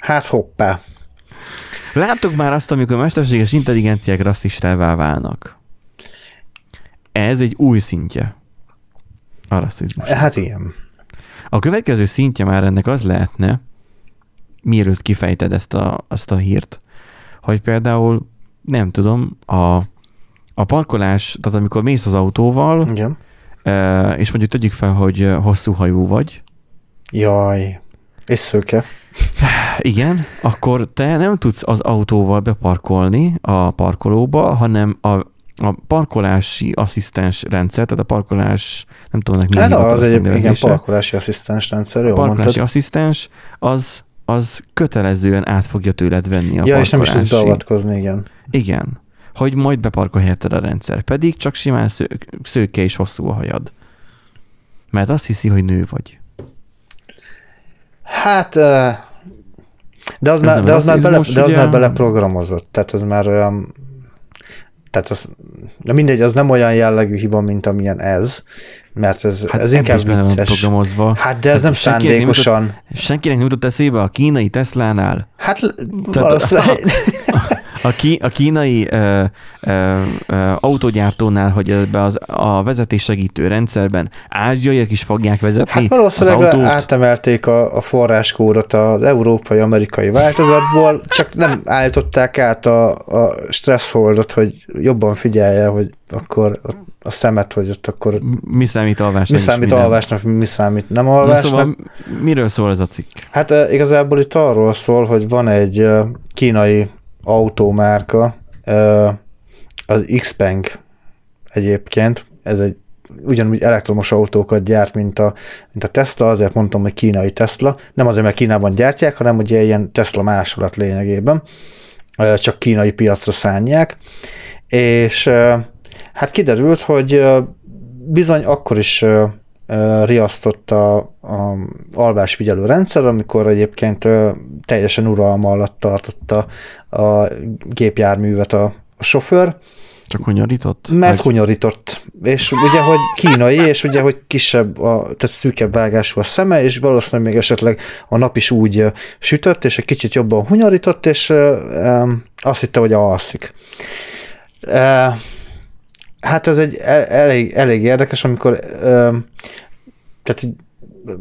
Hát hoppá. Láttuk már azt, amikor mesterséges intelligenciák rasszistává válnak. Ez egy új szintje a rasszizmus. Hát igen. A következő szintje már ennek az lehetne, mielőtt kifejted ezt a, azt a hírt, hogy például, nem tudom, a, a parkolás, tehát amikor mész az autóval, Igen. és mondjuk tegyük fel, hogy hosszú hajú vagy, Jaj. És szőke. igen, akkor te nem tudsz az autóval beparkolni a parkolóba, hanem a, a parkolási asszisztens rendszer, tehát a parkolás, nem tudom, ennek mi Hát az egy igen, parkolási asszisztens rendszer, jól parkolási mondtad. asszisztens, az, az kötelezően át fogja tőled venni a Ja, és nem is tudsz parkolási- beavatkozni, igen. Igen. Hogy majd beparkol helyetted a rendszer. Pedig csak simán sző, szőke és hosszú a hajad. Mert azt hiszi, hogy nő vagy. Hát, de az, Ez már, de az, már, bele, de az ugye? már beleprogramozott, tehát ez már olyan, tehát az, de mindegy, az nem olyan jellegű hiba, mint amilyen ez, mert ez, Hát ez inkább vicces. programozva. Hát de ez Hát nem szándékosan. Senkinek nem jutott eszébe a kínai Teslánál. Hát Tehát- valószínűleg, A, ki, a kínai ö, ö, ö, autógyártónál, hogy ebbe az, a vezetés segítő rendszerben ázsiaiak is fogják vezetni hát az valószínűleg autót. átemelték a, a forráskódot az európai-amerikai változatból, csak nem állították át a, a stressholdot, hogy jobban figyelje, hogy akkor a, a szemet, hogy ott akkor Mi számít alvásnak? mi számít nem. alvásnak, mi számít nem Na alvásnak. szóval miről szól ez a cikk? Hát igazából itt arról szól, hogy van egy kínai autómárka, eh, az Xpeng egyébként, ez egy ugyanúgy elektromos autókat gyárt, mint a, mint a Tesla, azért mondtam, hogy kínai Tesla, nem azért, mert Kínában gyártják, hanem ugye ilyen Tesla másolat lényegében, csak kínai piacra szánják, és hát kiderült, hogy bizony akkor is riasztott a, a alvásfigyelő rendszer, amikor egyébként teljesen uralma alatt tartotta a gépjárművet a, a sofőr, Csak hunyorított? mert Vagy- hunyorított. És ugye, hogy kínai, és ugye, hogy kisebb, a, tehát szűkebb vágású a szeme, és valószínűleg még esetleg a nap is úgy sütött, és egy kicsit jobban hunyorított, és ö, ö, azt hitte, hogy alszik. Ö, Hát ez egy el- elég, elég érdekes, amikor ö, tehát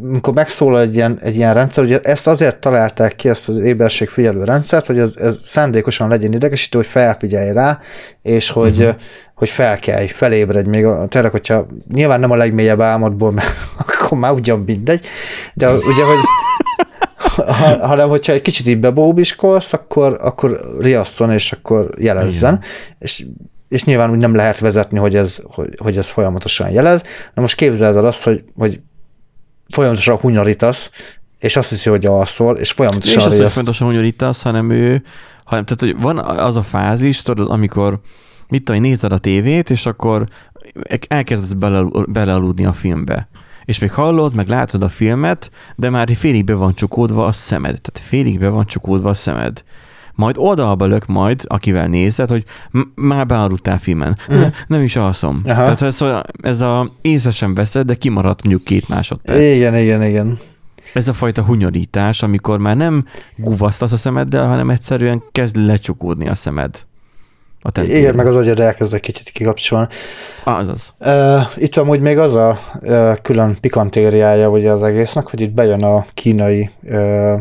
amikor megszólal egy ilyen, egy ilyen rendszer, ugye ezt azért találták ki, ezt az éberség figyelő rendszert, hogy ez, ez szándékosan legyen idegesítő, hogy felfigyelj rá, és hogy, uh-huh. hogy felkelj, felébredj még, a, tényleg, hogyha nyilván nem a legmélyebb álmodból, mert akkor már ugyan mindegy, de ugye, hogy ha, hanem hogyha egy kicsit így bebóbiskolsz, akkor, akkor riasszon, és akkor jelezzen, és és nyilván úgy nem lehet vezetni, hogy ez, hogy, hogy ez folyamatosan jelez. Na most képzeld el azt, hogy, hogy folyamatosan hunyorítasz, és azt hiszi, hogy alszol, és folyamatosan És azt, hogy fontosan hunyorítasz, hanem ő, hanem, tehát, hogy van az a fázis, tudod, amikor mit tudom, nézed a tévét, és akkor elkezdesz bele, belealudni a filmbe. És még hallod, meg látod a filmet, de már félig be van csukódva a szemed. Tehát félig be van csukódva a szemed. Majd oldalba lök majd, akivel nézed, hogy m- már bealudtál filmen. Mhm. Nem is alszom. Aha. Tehát ez a, ez a észre sem veszed, de kimaradt mondjuk két másodperc. Igen, igen, igen. Ez a fajta hunyorítás, amikor már nem guvasztasz a szemeddel, hanem egyszerűen kezd lecsukódni a szemed. A. Igen, meg az agyad elkezd egy kicsit kikapcsolni. Azaz. Uh, itt amúgy még az a uh, külön pikantériája ugye az egésznek, hogy itt bejön a kínai uh,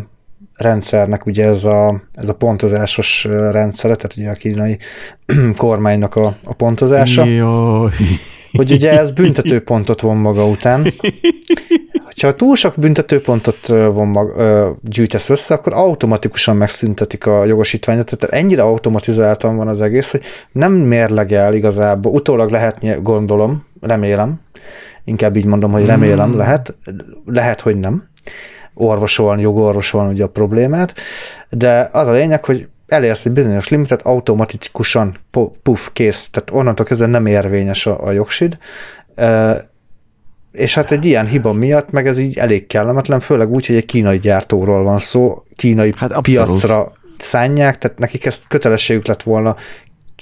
rendszernek ugye ez a, ez a pontozásos rendszere, tehát ugye a kínai kormánynak a, a pontozása, Jaj. hogy ugye ez büntetőpontot von maga után. Ha túl sok büntetőpontot von mag, gyűjtesz össze, akkor automatikusan megszüntetik a jogosítványot. Tehát ennyire automatizáltan van az egész, hogy nem mérlegel igazából. Utólag lehetnie, gondolom, remélem, inkább így mondom, hogy remélem, Hmm. lehet, lehet, hogy nem orvosolni, jogorvosolni ugye a problémát, de az a lényeg, hogy elérsz egy bizonyos limitet, automatikusan pu- puf, kész, tehát onnantól kezdve nem érvényes a, a jogsid, és hát egy ilyen hiba miatt, meg ez így elég kellemetlen, főleg úgy, hogy egy kínai gyártóról van szó, kínai Hát abszolút. piacra szánják, tehát nekik ezt kötelességük lett volna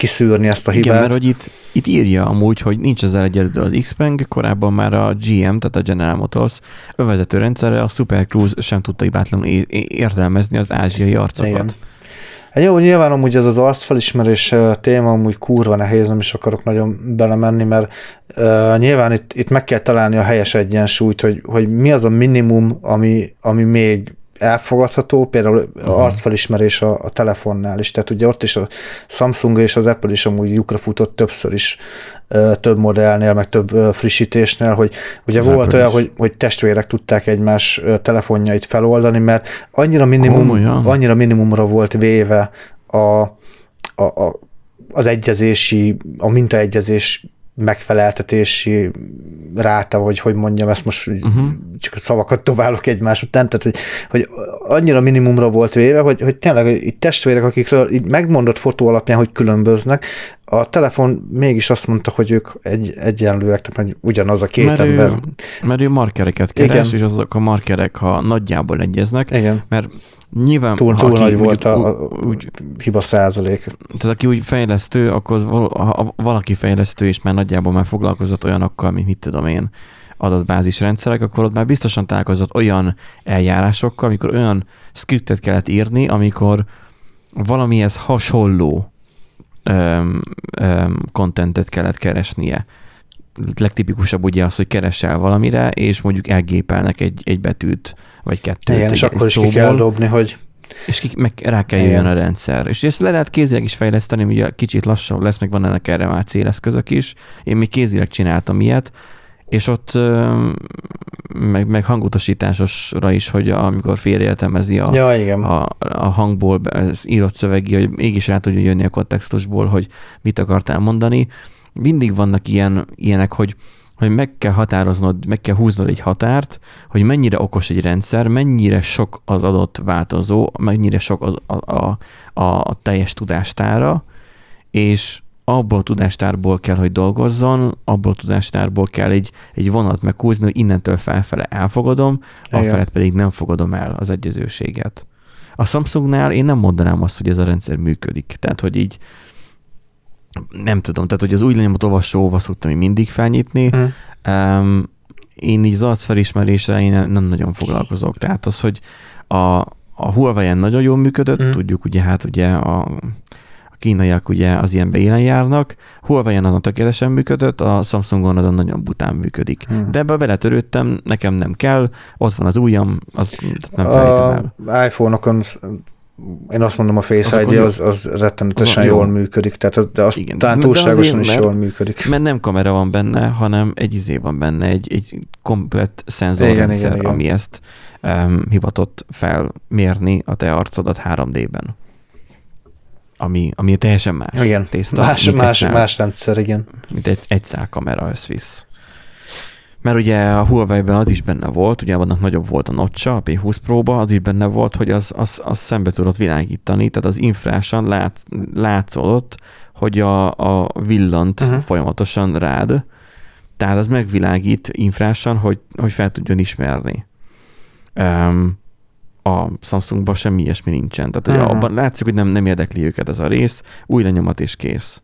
kiszűrni ezt a hibát. Igen, mert hogy itt, itt írja amúgy, hogy nincs ezzel egyedül az Xpeng, korábban már a GM, tehát a General Motors övezető rendszerre a Super Cruise sem tudta hibátlanul értelmezni az ázsiai arcokat. Igen. Hát jó, nyilván amúgy ez az arcfelismerés téma amúgy kurva nehéz, nem is akarok nagyon belemenni, mert uh, nyilván itt, itt meg kell találni a helyes egyensúlyt, hogy, hogy mi az a minimum, ami, ami még elfogadható, például uh-huh. arcfelismerés a, a telefonnál is, tehát ugye ott is a Samsung és az Apple is amúgy lyukra futott többször is, több modellnél, meg több frissítésnél, hogy ugye Az volt Apple olyan, is. hogy, hogy testvérek tudták egymás telefonjait feloldani, mert annyira minimum, Komolyan? annyira minimumra volt véve a, a, a, az egyezési, a mintaegyezés megfeleltetési ráta, vagy hogy mondjam, ezt most uh-huh. Csak a szavakat dobálok egymás után, tehát hogy, hogy annyira minimumra volt véve, hogy, hogy tényleg itt testvérek, akikről így megmondott fotó alapján, hogy különböznek, a telefon mégis azt mondta, hogy ők egy, egyenlőek, tehát ugyanaz a két Mert ember. ő, mert ő markereket keres, Igen. és azok a markerek, ha nagyjából egyeznek, Igen, mert nyilván túl, túl nagy volt a, a úgy, hiba százalék. tehát aki úgy fejlesztő, akkor ha valaki fejlesztő, és már nagyjából már foglalkozott olyanokkal, mint mit tudom én, adatbázis rendszerek, akkor ott már biztosan találkozott olyan eljárásokkal, amikor olyan scriptet kellett írni, amikor valamihez hasonló contentet kellett keresnie. Legtipikusabb ugye az, hogy keresel valamire, és mondjuk elgépelnek egy, egy betűt, vagy kettőt. Igen, és akkor is ki kell dobni, hogy és ki, meg rá kell jöjjön a rendszer. És ezt le lehet kézileg is fejleszteni, ugye kicsit lassabb lesz, meg van ennek erre már céleszközök is. Én még kézileg csináltam ilyet, és ott meg, meg hangutasításosra is, hogy amikor félreértelmezi a, ja, igen. a, a hangból ez írott szövegi, hogy mégis rá tudja jönni a kontextusból, hogy mit akartál mondani. Mindig vannak ilyen, ilyenek, hogy hogy meg kell határoznod, meg kell húznod egy határt, hogy mennyire okos egy rendszer, mennyire sok az adott változó, mennyire sok az, a, a, a, a teljes tudástára, és abból a tudástárból kell, hogy dolgozzon, abból a tudástárból kell egy, egy vonat meghúzni, hogy innentől felfele elfogadom, afelett pedig nem fogadom el az egyezőséget. A Samsungnál én nem mondanám azt, hogy ez a rendszer működik. Tehát, hogy így nem tudom, tehát, hogy az új lenyomott olvasóval szoktam én mindig felnyitni. Hm. Um, én így az arcfelismerésre én nem, nem nagyon foglalkozok. Tehát az, hogy a, a Huawei-en nagyon jól működött, Mm. tudjuk ugye, hát ugye a kínaiak ugye az ilyenbe élen járnak, Huawei-en azon tökéletesen működött, a Samsungon azon nagyon bután működik. Hm. De ebbe beletörődtem, nekem nem kell, ott van az ujjam, azt nem felejtem el. IPhone-okon én azt mondom, a Face ID az, az rettenetesen jól működik, tehát az, de azt Igen, talán túlságosan azért, is jól működik. Mert nem kamera van benne, hanem egy izé van benne, egy, egy komplett Igen, szenzorrendszer, igen, igen. ami ezt um, hivatott felmérni a te arcodat 3D-ben. Ami, ami teljesen más Igen, tészta, más, más, egy más rendszer, igen. mint egy, egy szál kamera összvisz. Mert ugye a Huawei-ben az is benne volt, ugye annak nagyobb volt a notcha, a P20 Pro-ba, az is benne volt, hogy az, az, az szembe tudott világítani, tehát az infrásan lát, látszódott, hogy a, a villant uh-huh. folyamatosan rád, tehát az megvilágít infrásan, hogy, hogy fel tudjon ismerni. Um, a Samsungban semmi ilyesmi nincsen. Tehát uh-huh. abban látszik, hogy nem, nem érdekli őket ez a rész, új lenyomat és kész.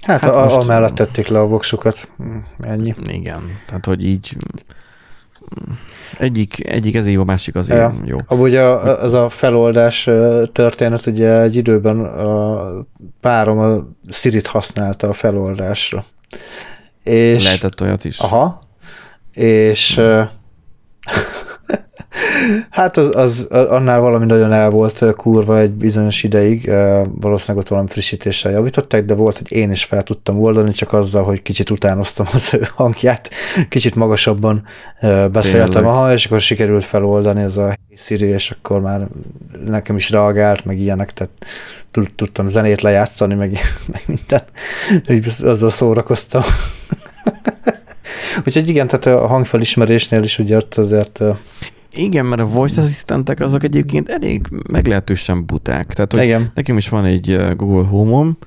Hát, hát most, amellett tették le a voksukat. Hm, ennyi. Igen, tehát hogy így egyik, egyik ezért jó, másik azért ja. jó. Amúgy a, az a feloldás történet, ugye egy időben a párom a Siri-t használta a feloldásra. És, Lehetett olyat is. Aha. És hmm. Hát az, az, annál valami nagyon el volt kurva egy bizonyos ideig, valószínűleg ott valami frissítéssel javították, de volt, hogy én is fel tudtam oldani, csak azzal, hogy kicsit utánoztam az ő hangját, kicsit magasabban beszéltem, Tényleg. aha, és akkor sikerült feloldani ez a Siri, és akkor már nekem is reagált, meg ilyenek, tehát tudtam zenét lejátszani, meg, meg minden, így azzal szórakoztam. Úgyhogy igen, tehát a hangfelismerésnél is ugye azért igen, mert a voice assistentek azok egyébként elég meglehetősen buták. Tehát, hogy Igen. nekem is van egy Google Home-om,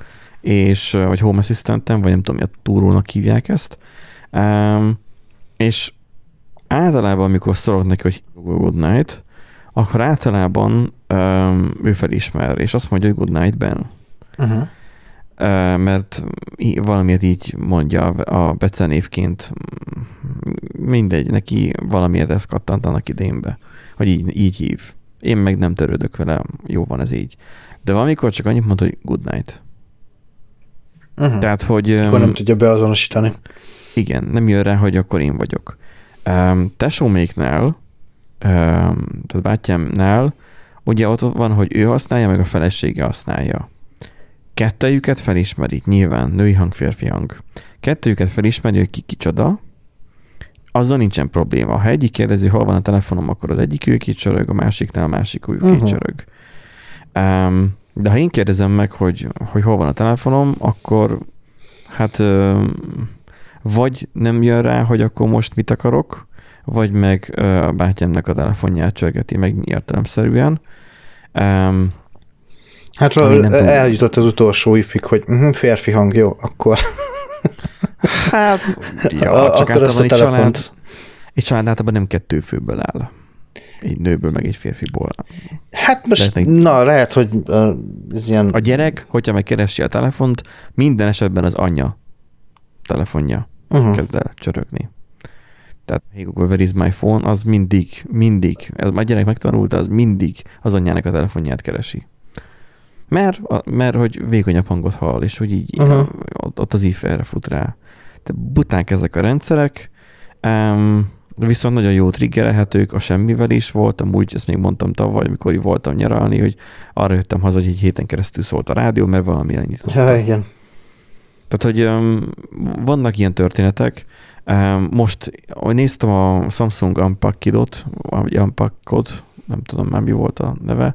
és, vagy Home Assistentem, vagy nem tudom, mi a túrónak hívják ezt, um, és általában, amikor szólok neki, hogy Good Night, akkor általában um, ő felismer, és azt mondja, hogy Good Night Ben. Uh-huh mert valamiért így mondja a becenévként, mindegy, neki valamiért ezt kattant annak idénbe, hogy így, így hív. Én meg nem törődök vele, jó van ez így. De valamikor csak annyit mond, hogy good night. Uh-huh. Tehát, hogy... Akkor nem tudja beazonosítani. Igen, nem jön rá, hogy akkor én vagyok. Um, tesóméknál, um, tehát bátyámnál, ugye ott van, hogy ő használja, meg a felesége használja. Kettőjüket felismeri, nyilván, női hang, férfi hang. Kettőjüket felismeri, hogy ki kicsoda, azzal nincsen probléma. Ha egyik kérdezi, hol van a telefonom, akkor az egyik ő kicsörög, a másiknál a másik ő uh-huh. kicsörög. Um, de ha én kérdezem meg, hogy, hogy hol van a telefonom, akkor hát vagy nem jön rá, hogy akkor most mit akarok, vagy meg a bátyámnak a telefonját csörgeti meg értelemszerűen. Um, Hát eljutott az utolsó ifig, hogy uh-huh, férfi hang, jó, akkor... Hát, ja, csak akkor általában egy család, egy család általában nem kettő főből áll. Egy nőből, meg egy férfiból. Hát most, lehet, na, lehet, hogy uh, ez ilyen... A gyerek, hogyha megkeresi a telefont, minden esetben az anyja telefonja uh-huh. kezd el csörögni. Tehát hey Google, where is my phone, az mindig, mindig, ez a gyerek megtanulta, az mindig az anyjának a telefonját keresi. Mert, mert hogy vékonyabb hangot hall, és hogy így uh-huh. ott az if fut rá. Tehát buták ezek a rendszerek, um, viszont nagyon jó triggerelhetők, a semmivel is voltam, úgy ezt még mondtam tavaly, amikor voltam nyaralni, hogy arra jöttem haza, hogy egy héten keresztül szólt a rádió, mert valami nyitottam. Ja, igen. Tehát, hogy um, vannak ilyen történetek. Um, most, ahogy néztem a Samsung Unpacked-ot, vagy Unpacked, nem tudom már mi volt a neve,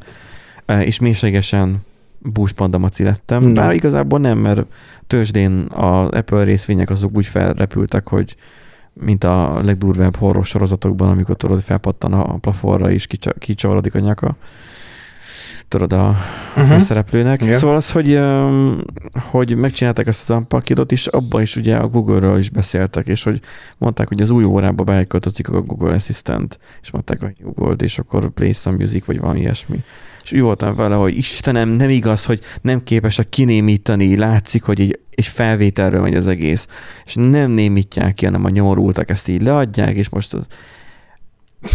uh, és mélységesen búspandamaci lettem, nem. bár igazából nem, mert tőzsdén az Apple részvények azok úgy felrepültek, hogy mint a legdurvább horror sorozatokban, amikor tudod, felpattan a plafonra és kicsavarodik a nyaka tudod, a uh-huh. szereplőnek. Yeah. Szóval az, hogy, hogy megcsinálták ezt az Unpackidot is, abban is ugye a Google-ről is beszéltek, és hogy mondták, hogy az új órába beállítozik a Google Assistant, és mondták, hogy Google, és akkor play some music, vagy valami ilyesmi és úgy voltam vele, hogy Istenem, nem igaz, hogy nem képesek kinémítani, látszik, hogy egy, egy felvételről megy az egész, és nem némítják ki, hanem a nyomorultak ezt így leadják, és most az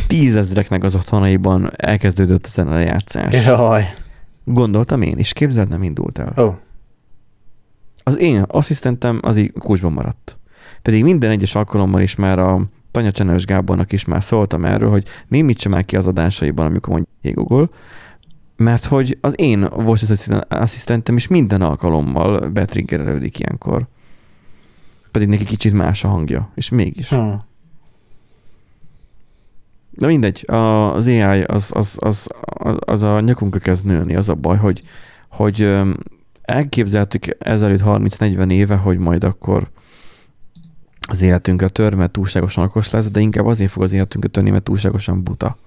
tízezreknek az otthonaiban elkezdődött a lejátszás. Jaj. Gondoltam én, és képzeld, nem indult el. Oh. Az én asszisztentem az így kulcsban maradt. Pedig minden egyes alkalommal is már a Tanya Csenes Gábornak is már szóltam erről, hogy némítsa már ki az adásaiban, amikor mondja, Google, mert hogy az én voice asszisztentem is minden alkalommal betriggerelődik ilyenkor. Pedig neki kicsit más a hangja, és mégis. Hmm. Na mindegy, az AI az, az, az, az a nyakunkra kezd nőni, az a baj, hogy, hogy elképzeltük ezelőtt 30-40 éve, hogy majd akkor az életünkre tör, mert túlságosan okos lesz, de inkább azért fog az életünkre törni, mert túlságosan buta.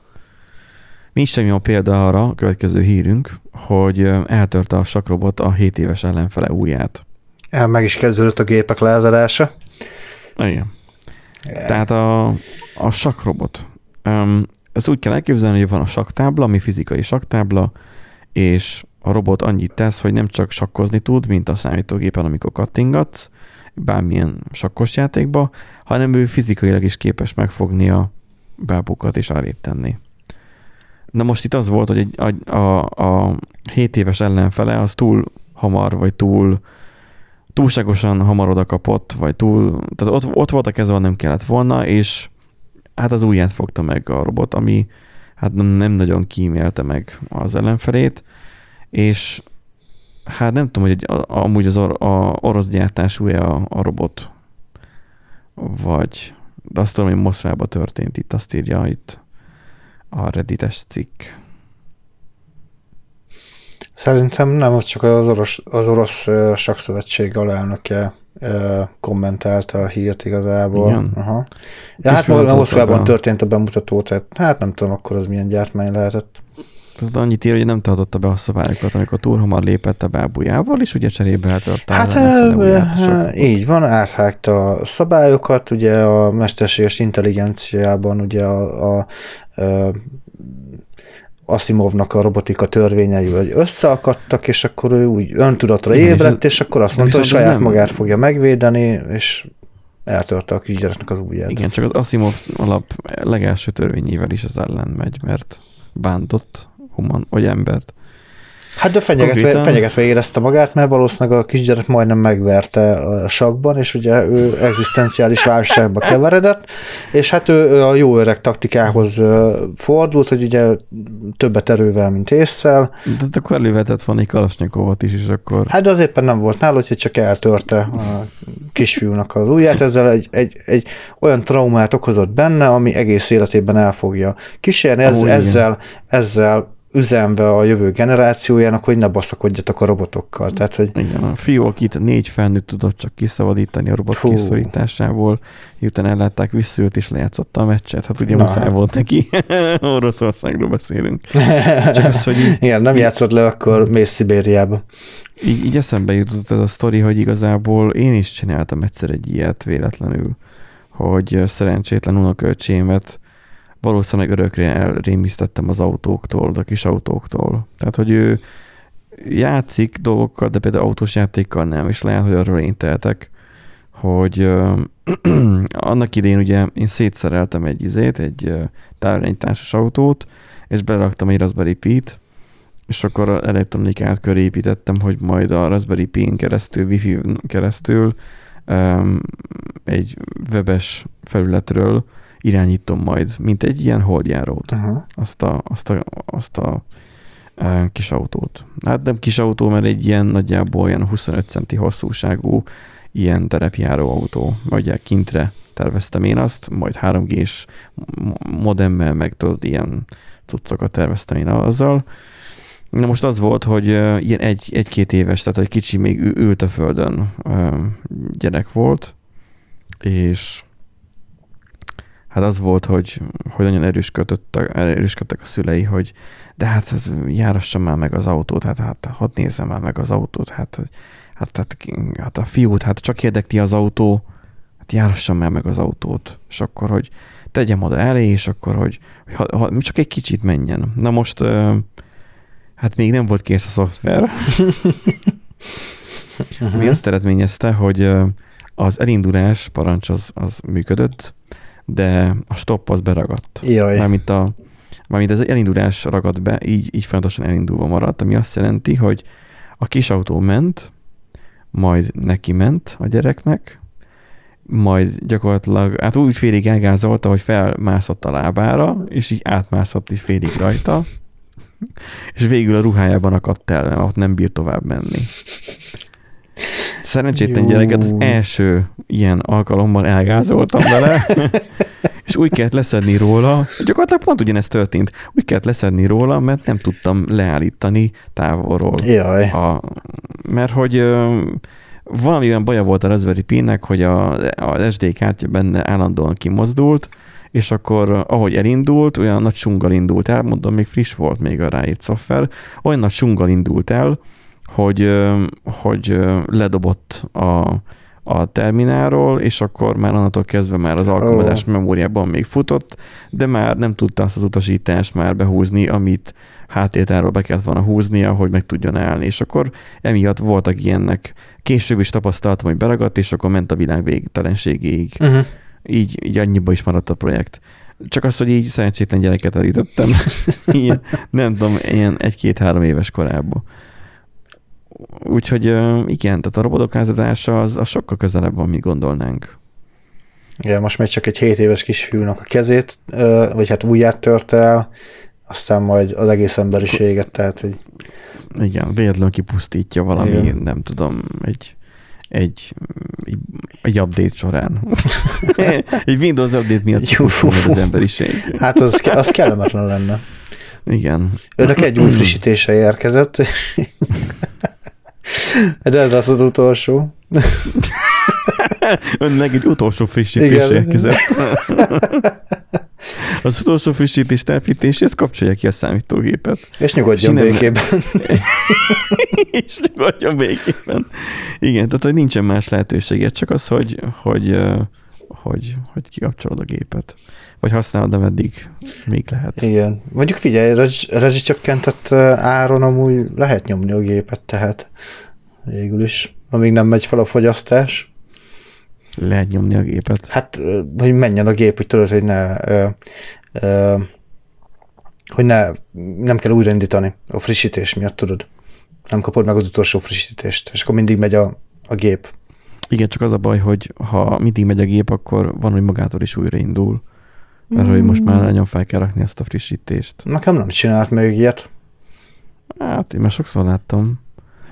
Is semmi a példa arra, a következő hírünk, hogy eltörte a sakrobot a 7 éves ellenfele ujját. El meg is kezdődött a gépek lezárása. Igen. Tehát a, a sakrobot. Um, ezt úgy kell elképzelni, hogy van a saktábla, ami fizikai saktábla, és a robot annyit tesz, hogy nem csak sakkozni tud, mint a számítógépen, amikor kattingatsz, bármilyen sakkos játékba, hanem ő fizikailag is képes megfogni a bábukat és arrébb tenni. Na most itt az volt, hogy egy, a, a, a 7 éves ellenfele az túl hamar, vagy túl túlságosan hamar oda kapott, vagy túl, tehát ott, ott volt a keze, nem kellett volna, és hát az ujját fogta meg a robot, ami hát nem, nem nagyon kímélte meg az ellenfelét, és hát nem tudom, hogy egy, amúgy az or, a orosz gyártású a, a robot, vagy, de azt tudom, hogy Moszkvában történt, itt azt írja itt a reddites cikk. Szerintem nem, az csak az orosz, az orosz uh, sakszövetség alelnöke uh, kommentálta a hírt igazából. Igen. Aha. Ja, hát Moszkvában történt a bemutató, tehát hát nem tudom, akkor az milyen gyártmány lehetett. Tehát annyit ír, hogy nem tartotta be a szabályokat, amikor túl hamar lépett a bábujával, és ugye cserébe eltartta Hát e, így van, áthágta a szabályokat, ugye a mesterséges intelligenciában ugye a, a Asimovnak a robotika törvényei hogy összeakadtak, és akkor ő úgy öntudatra ébredt, és akkor azt mondta, hogy saját nem... magát fogja megvédeni, és eltörte a kisgyereknek az ujját. Igen, csak az Asimov alap legelső törvényével is az ellen megy, mert bántott human, vagy embert. Hát de fenyegetve, Konkrétan... fenyegetve érezte magát, mert valószínűleg a kisgyerek majdnem megverte a sakban, és ugye ő egzisztenciális válságba keveredett, és hát ő, a jó öreg taktikához fordult, hogy ugye többet erővel, mint észszel. De akkor elővetett volna egy Kalasnyikovot is, és akkor... Hát de az éppen nem volt nála, hogy csak eltörte a kisfiúnak az ujját, ezzel egy, egy, egy olyan traumát okozott benne, ami egész életében el fogja kísérni, ez, ezzel, ezzel üzenve a jövő generációjának, hogy ne baszakodjatok a robotokkal. Tehát, hogy... Igen, a fiú, akit négy felnőtt tudott csak kiszabadítani a robot Fú. kiszorításából, miután ellátták, visszült és lejátszotta a meccset. Hát ugye Na. muszáj volt neki. Oroszországról beszélünk. Csak az, hogy így, Igen, nem játszott le, akkor mész Szibériába. Így, így eszembe jutott ez a sztori, hogy igazából én is csináltam egyszer egy ilyet véletlenül, hogy szerencsétlen unokölcsémet valószínűleg örökre elrémisztettem az autóktól, a kis autóktól. Tehát, hogy ő játszik dolgokkal, de például autós játékkal nem, és lehet, hogy arról én tehetek, hogy uh, annak idén ugye én szétszereltem egy izét, egy távirányításos autót, és beraktam egy Raspberry Pi-t, és akkor elektronikát köré építettem, hogy majd a Raspberry Pi-n keresztül, Wi-Fi keresztül um, egy webes felületről irányítom majd, mint egy ilyen holdjárót, uh-huh. azt a, azt a, azt a e, kis autót. Hát nem kis autó, mert egy ilyen nagyjából olyan 25 centi hosszúságú ilyen terepjáró autó, vagy kintre terveztem én azt, majd 3G-s modemmel, meg tudod, ilyen cuccokat terveztem én azzal. Na most az volt, hogy ilyen egy, egy-két éves, tehát egy kicsi még ült a földön gyerek volt, és hát az volt, hogy, hogy nagyon erősködtek a szülei, hogy de hát járassam már meg az autót, hát, hát hadd nézzem már meg az autót, hát, hát, hát, hát a fiút, hát csak érdekli az autó, hát járassam már meg az autót, és akkor, hogy tegyem oda elé, és akkor, hogy, hogy ha, ha, csak egy kicsit menjen. Na most, hát még nem volt kész a szoftver. Mi azt eredményezte, hogy az elindulás parancs az, az működött, de a stop az beragadt. Jaj. Mármint, a, mármint az elindulás ragadt be, így, így folyamatosan elindulva maradt, ami azt jelenti, hogy a kis autó ment, majd neki ment a gyereknek, majd gyakorlatilag, hát úgy félig elgázolta, hogy felmászott a lábára, és így átmászott is félig rajta, és végül a ruhájában akadt el, ott nem bír tovább menni. Szerencsétlen Jó. gyereket az első ilyen alkalommal elgázoltam vele, és úgy kellett leszedni róla, gyakorlatilag pont ugyanezt történt, úgy kellett leszedni róla, mert nem tudtam leállítani távolról. Jaj. A, mert hogy valami olyan baja volt a Raspberry Pi-nek, hogy a, a SD kártya benne állandóan kimozdult, és akkor ahogy elindult, olyan nagy sunggal indult el, mondom, még friss volt még a ráírt szoftver, olyan nagy sunggal indult el, hogy, hogy ledobott a, a terminálról, és akkor már onnantól kezdve már az alkalmazás oh. memóriában még futott, de már nem tudta azt az utasítást már behúzni, amit hátétáról be kellett volna húznia, hogy meg tudjon állni. És akkor emiatt voltak ilyennek. Később is tapasztaltam, hogy beragadt, és akkor ment a világ végtelenségéig. Uh-huh. Így, így annyiba is maradt a projekt. Csak azt, hogy így szerencsétlen gyereket elítettem. ilyen, nem tudom, ilyen egy-két-három éves korában. Úgyhogy igen, tehát a robotokázatása az, az sokkal közelebb van, mi gondolnánk. Igen, most még csak egy 7 éves kisfiúnak a kezét, vagy hát ujját tört el, aztán majd az egész emberiséget, tehát hogy... Igen, véletlenül kipusztítja valami, Igen. nem tudom, egy, egy, egy, egy update során. egy Windows update miatt az emberiség. Hát az, az kellemetlen lenne. Igen. Önök egy új frissítése érkezett. De ez lesz az utolsó. Önnek egy utolsó frissítés érkezett. Az utolsó frissítés telepítéshez kapcsolja ki a számítógépet. És nyugodjon és békében. és nyugodjon békében. Igen, tehát hogy nincsen más lehetőséget, csak az, hogy, hogy, hogy, hogy kikapcsolod a gépet. Vagy használod, ameddig még lehet. Igen. Mondjuk figyelj, rezsicsökkentett áron amúgy lehet nyomni a gépet, tehát végül is, amíg nem megy fel a fogyasztás. Lehet nyomni a gépet? Hát, hogy menjen a gép, hogy tudod, hogy ne ö, ö, hogy ne, nem kell újraindítani a frissítés miatt, tudod. Nem kapod meg az utolsó frissítést, és akkor mindig megy a, a gép. Igen, csak az a baj, hogy ha mindig megy a gép, akkor van, hogy magától is újraindul. Mert mm. hogy most már nagyon fel kell rakni ezt a frissítést. Nekem nem csinált még ilyet. Hát én már sokszor láttam.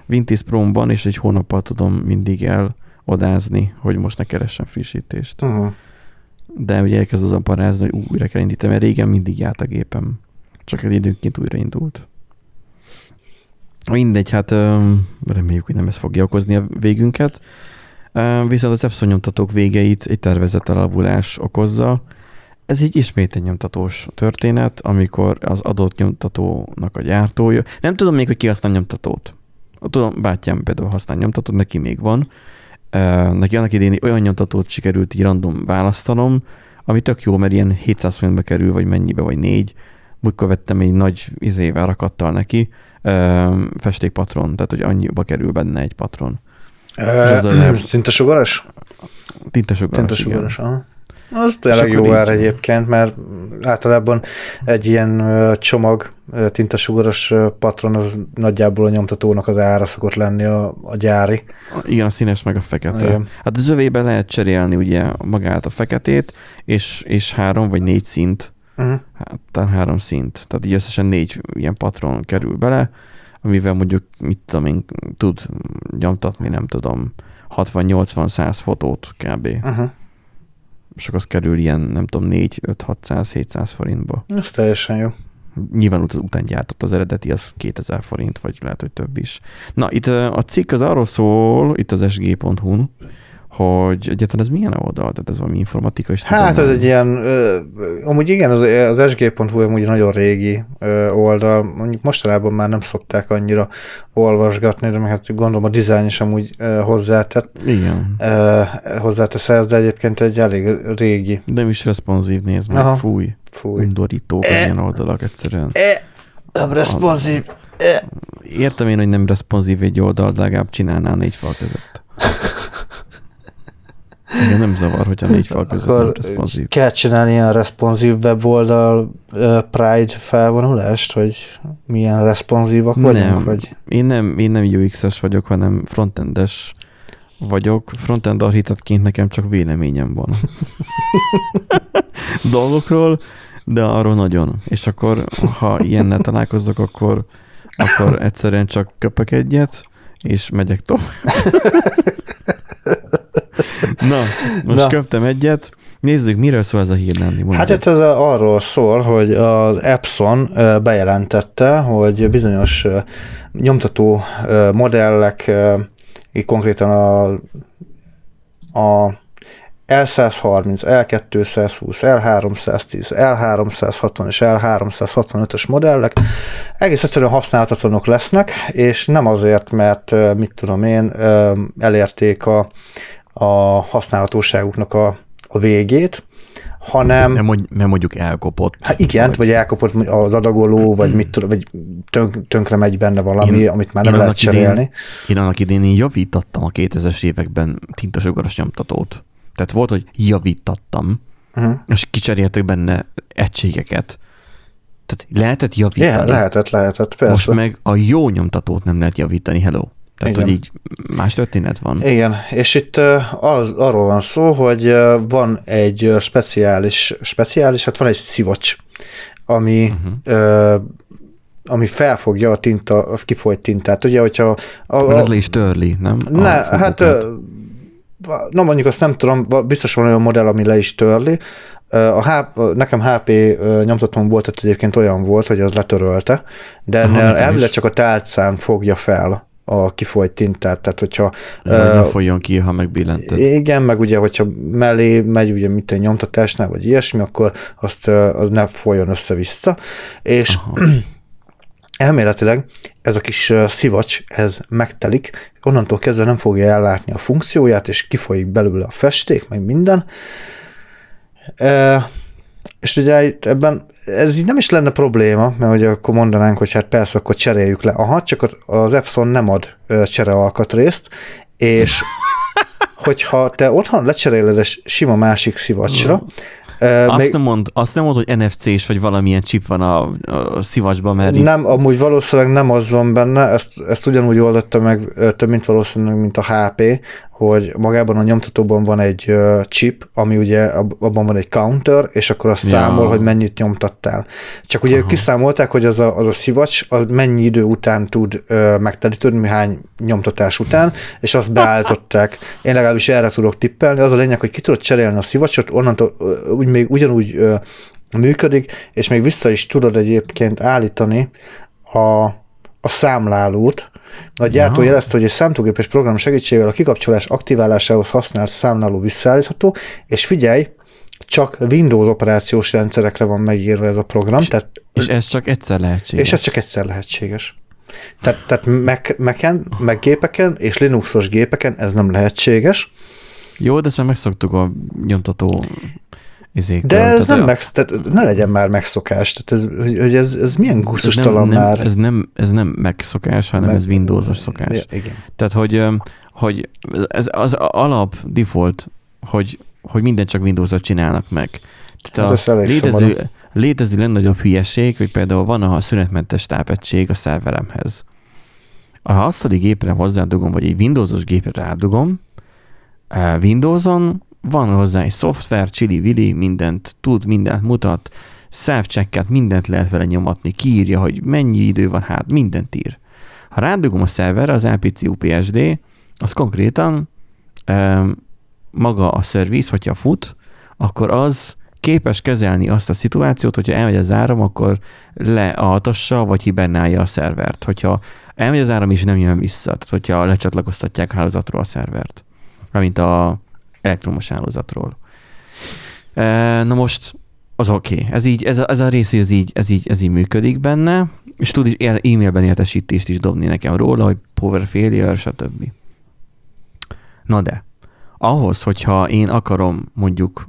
Vintis Pro-ban, és egy hónappal tudom mindig elodázni, hogy most ne keressen frissítést. Uh-huh. De ugye elkezd azon parázni, hogy újra kell indítani, mert régen mindig járt a gépem. Csak egy időnként újraindult. Mindegy, hát reméljük, hogy nem ez fogja okozni a végünket. Viszont az Epson nyomtatók végeit egy tervezett elavulás okozza. Ez így ismét egy nyomtatós történet, amikor az adott nyomtatónak a gyártója, nem tudom még, hogy ki használ nyomtatót. Tudom, bátyám például használ nyomtatót, neki még van. Neki annak idén olyan nyomtatót sikerült így random választanom, ami tök jó, mert ilyen 700 forintba kerül, vagy mennyibe, vagy négy. Múltkor vettem egy nagy izével rakattal neki, festékpatron, tehát hogy annyiba kerül benne egy patron. Uh, Tintasugaras? Tintasugaras, Tintasugaras, aha. Az tényleg jó ár egyébként, mert általában egy ilyen csomag tintasugaras patron az nagyjából a nyomtatónak az ára szokott lenni a, a gyári. Igen, a színes meg a fekete. Igen. Hát az övében lehet cserélni ugye magát a feketét, és, és három vagy négy szint, uh-huh. hát talán három szint, tehát így összesen négy ilyen patron kerül bele, amivel mondjuk, mit tudom én, tud nyomtatni, nem tudom, 60-80-100 fotót kb. Uh-huh és akkor az kerül ilyen, nem tudom, 4, 5, 600, 700 forintba. Ez teljesen jó. Nyilván ut- után gyártott az eredeti, az 2000 forint, vagy lehet, hogy több is. Na, itt a cikk az arról szól, itt az sg.hu-n, hogy egyáltalán ez milyen oldal? Tehát ez valami informatikai Hát ez egy ilyen, ö, amúgy igen, az, az sg.hu amúgy nagyon régi ö, oldal, mondjuk mostanában már nem szokták annyira olvasgatni, de meg hát gondolom a dizájn is amúgy ö, hozzátett. Igen. Ö, hozzátesz ez, de egyébként egy elég régi. Nem is responsív, nézd meg, Aha. fúj. Fúj. Undorítók e, ilyen oldalak egyszerűen. E, nem responsív. E. Értem én, hogy nem responsív egy oldal, de legalább csinálnál négy fal között. Igen, nem zavar, hogyha négy fal között Akkor nem responsív. Kell csinálni ilyen responsív weboldal uh, Pride felvonulást, hogy milyen responsívak vagyunk? Nem. Vagy? Én nem, én nem UX-es vagyok, hanem frontendes vagyok. Frontend architektként nekem csak véleményem van. Dolgokról, de arról nagyon. És akkor, ha ilyennel találkozok, akkor, akkor egyszerűen csak köpök egyet, és megyek tovább. Na, most Na. köptem egyet. Nézzük, miről szól ez a hír, Nandi? Hát ez arról szól, hogy az Epson bejelentette, hogy bizonyos nyomtató modellek így konkrétan a, a L130, L220, L310, L360 és L365-ös modellek egész egyszerűen használhatatlanok lesznek, és nem azért, mert mit tudom én, elérték a, a használhatóságuknak a, a végét, hanem... Nem, mondj, nem mondjuk elkopott. Hát igen, vagy, vagy elkopott az adagoló, vagy mit tudom, vagy tönk, tönkre megy benne valami, én, amit már nem lehet cserélni. Idén, én annak idén én javítottam a 2000-es években tintasugaras nyomtatót. Tehát volt, hogy javítattam, uh-huh. és kicseréltek benne egységeket. Tehát lehetett javítani. Igen, lehetett, lehetett, persze. Most meg a jó nyomtatót nem lehet javítani, hello. Tehát, Igen. hogy így más történet van. Igen, és itt az, arról van szó, hogy van egy speciális, speciális, hát van egy szivacs, ami uh-huh. ami felfogja a tinta, a kifolyt tintát. Ugye, hogyha... A, a, ez le is törli, nem? Ne, hát na mondjuk azt nem tudom, biztos van olyan modell, ami le is törli. A HP, nekem HP nyomtatóm volt, tehát egyébként olyan volt, hogy az letörölte, de ennél elvileg csak a tálcán fogja fel a kifolyt tintát, tehát hogyha... Ja, uh, ne folyjon ki, ha megbillented. Igen, meg ugye, hogyha mellé megy ugye mint egy nyomtatásnál, vagy ilyesmi, akkor azt az ne folyjon össze-vissza, és Aha. elméletileg ez a kis szivacs, ez megtelik, onnantól kezdve nem fogja ellátni a funkcióját, és kifolyik belőle a festék, meg minden. E, és ugye ebben ez így nem is lenne probléma, mert ugye akkor mondanánk, hogy hát persze, akkor cseréljük le. Aha, csak az Epson nem ad cserealkatrészt, és hogyha te otthon lecseréled egy sima másik szivacsra, Uh, azt, még... nem mond, azt nem mond, hogy NFC-s vagy valamilyen chip van a, a szivacsban, mert... Nem, amúgy valószínűleg nem az van benne, ezt, ezt ugyanúgy oldotta meg több, mint valószínűleg, mint a HP, hogy magában a nyomtatóban van egy chip, ami ugye abban van egy counter, és akkor azt ja. számol, hogy mennyit nyomtattál. Csak ugye Aha. ők kiszámolták, hogy az a, az a szivacs az mennyi idő után tud uh, megtelítődni, hány nyomtatás után, és azt beállították. Én legalábbis erre tudok tippelni. Az a lényeg, hogy ki tudod cserélni a szivacsot, onnantól uh, úgy még ugyanúgy uh, működik, és még vissza is tudod egyébként állítani a a számlálót. A gyártó ja. jelezte, hogy egy számítógépes program segítségével a kikapcsolás aktiválásához használt számláló visszaállítható, és figyelj, csak Windows operációs rendszerekre van megírva ez a program. És, tehát, és ez csak egyszer lehetséges. És ez csak egyszer lehetséges. Tehát, tehát Mac, Mac-en, Mac gépeken és Linuxos gépeken ez nem lehetséges. Jó, de ezt már megszoktuk a nyomtató izéktől. De ez nem meg, tehát ne legyen már megszokás, tehát ez, hogy ez, ez milyen gusztustalan már. Ez nem, ez nem megszokás, hanem meg, ez Windowsos szokás. Ja, igen. Tehát, hogy, hogy ez az alap default, hogy, hogy mindent csak Windows-ot csinálnak meg. Tehát ez a létező, létező legnagyobb hülyeség, hogy például van a szünetmentes tápegység a szerveremhez. Ha asztali gépre hozzádugom, vagy egy Windowsos gépre rádugom, Windowson van hozzá egy szoftver, csili-vili, mindent tud, mindent mutat, self-checket, mindent lehet vele nyomatni, kiírja, hogy mennyi idő van, hát mindent ír. Ha rádugom a szerverre, az LPC UPSD, az konkrétan e, maga a szerviz, hogyha fut, akkor az képes kezelni azt a szituációt, hogyha elmegy az áram, akkor lealtassa, vagy hibernálja a szervert. Hogyha elmegy az áram, és nem jön vissza, tehát hogyha lecsatlakoztatják a hálózatról a szervert. Mint a elektromos hálózatról. Na most az oké. Okay. Ez így, ez a, ez a rész, ez így, ez, így, ez így működik benne, és tud is e-mailben értesítést is dobni nekem róla, hogy power failure, stb. Na de, ahhoz, hogyha én akarom mondjuk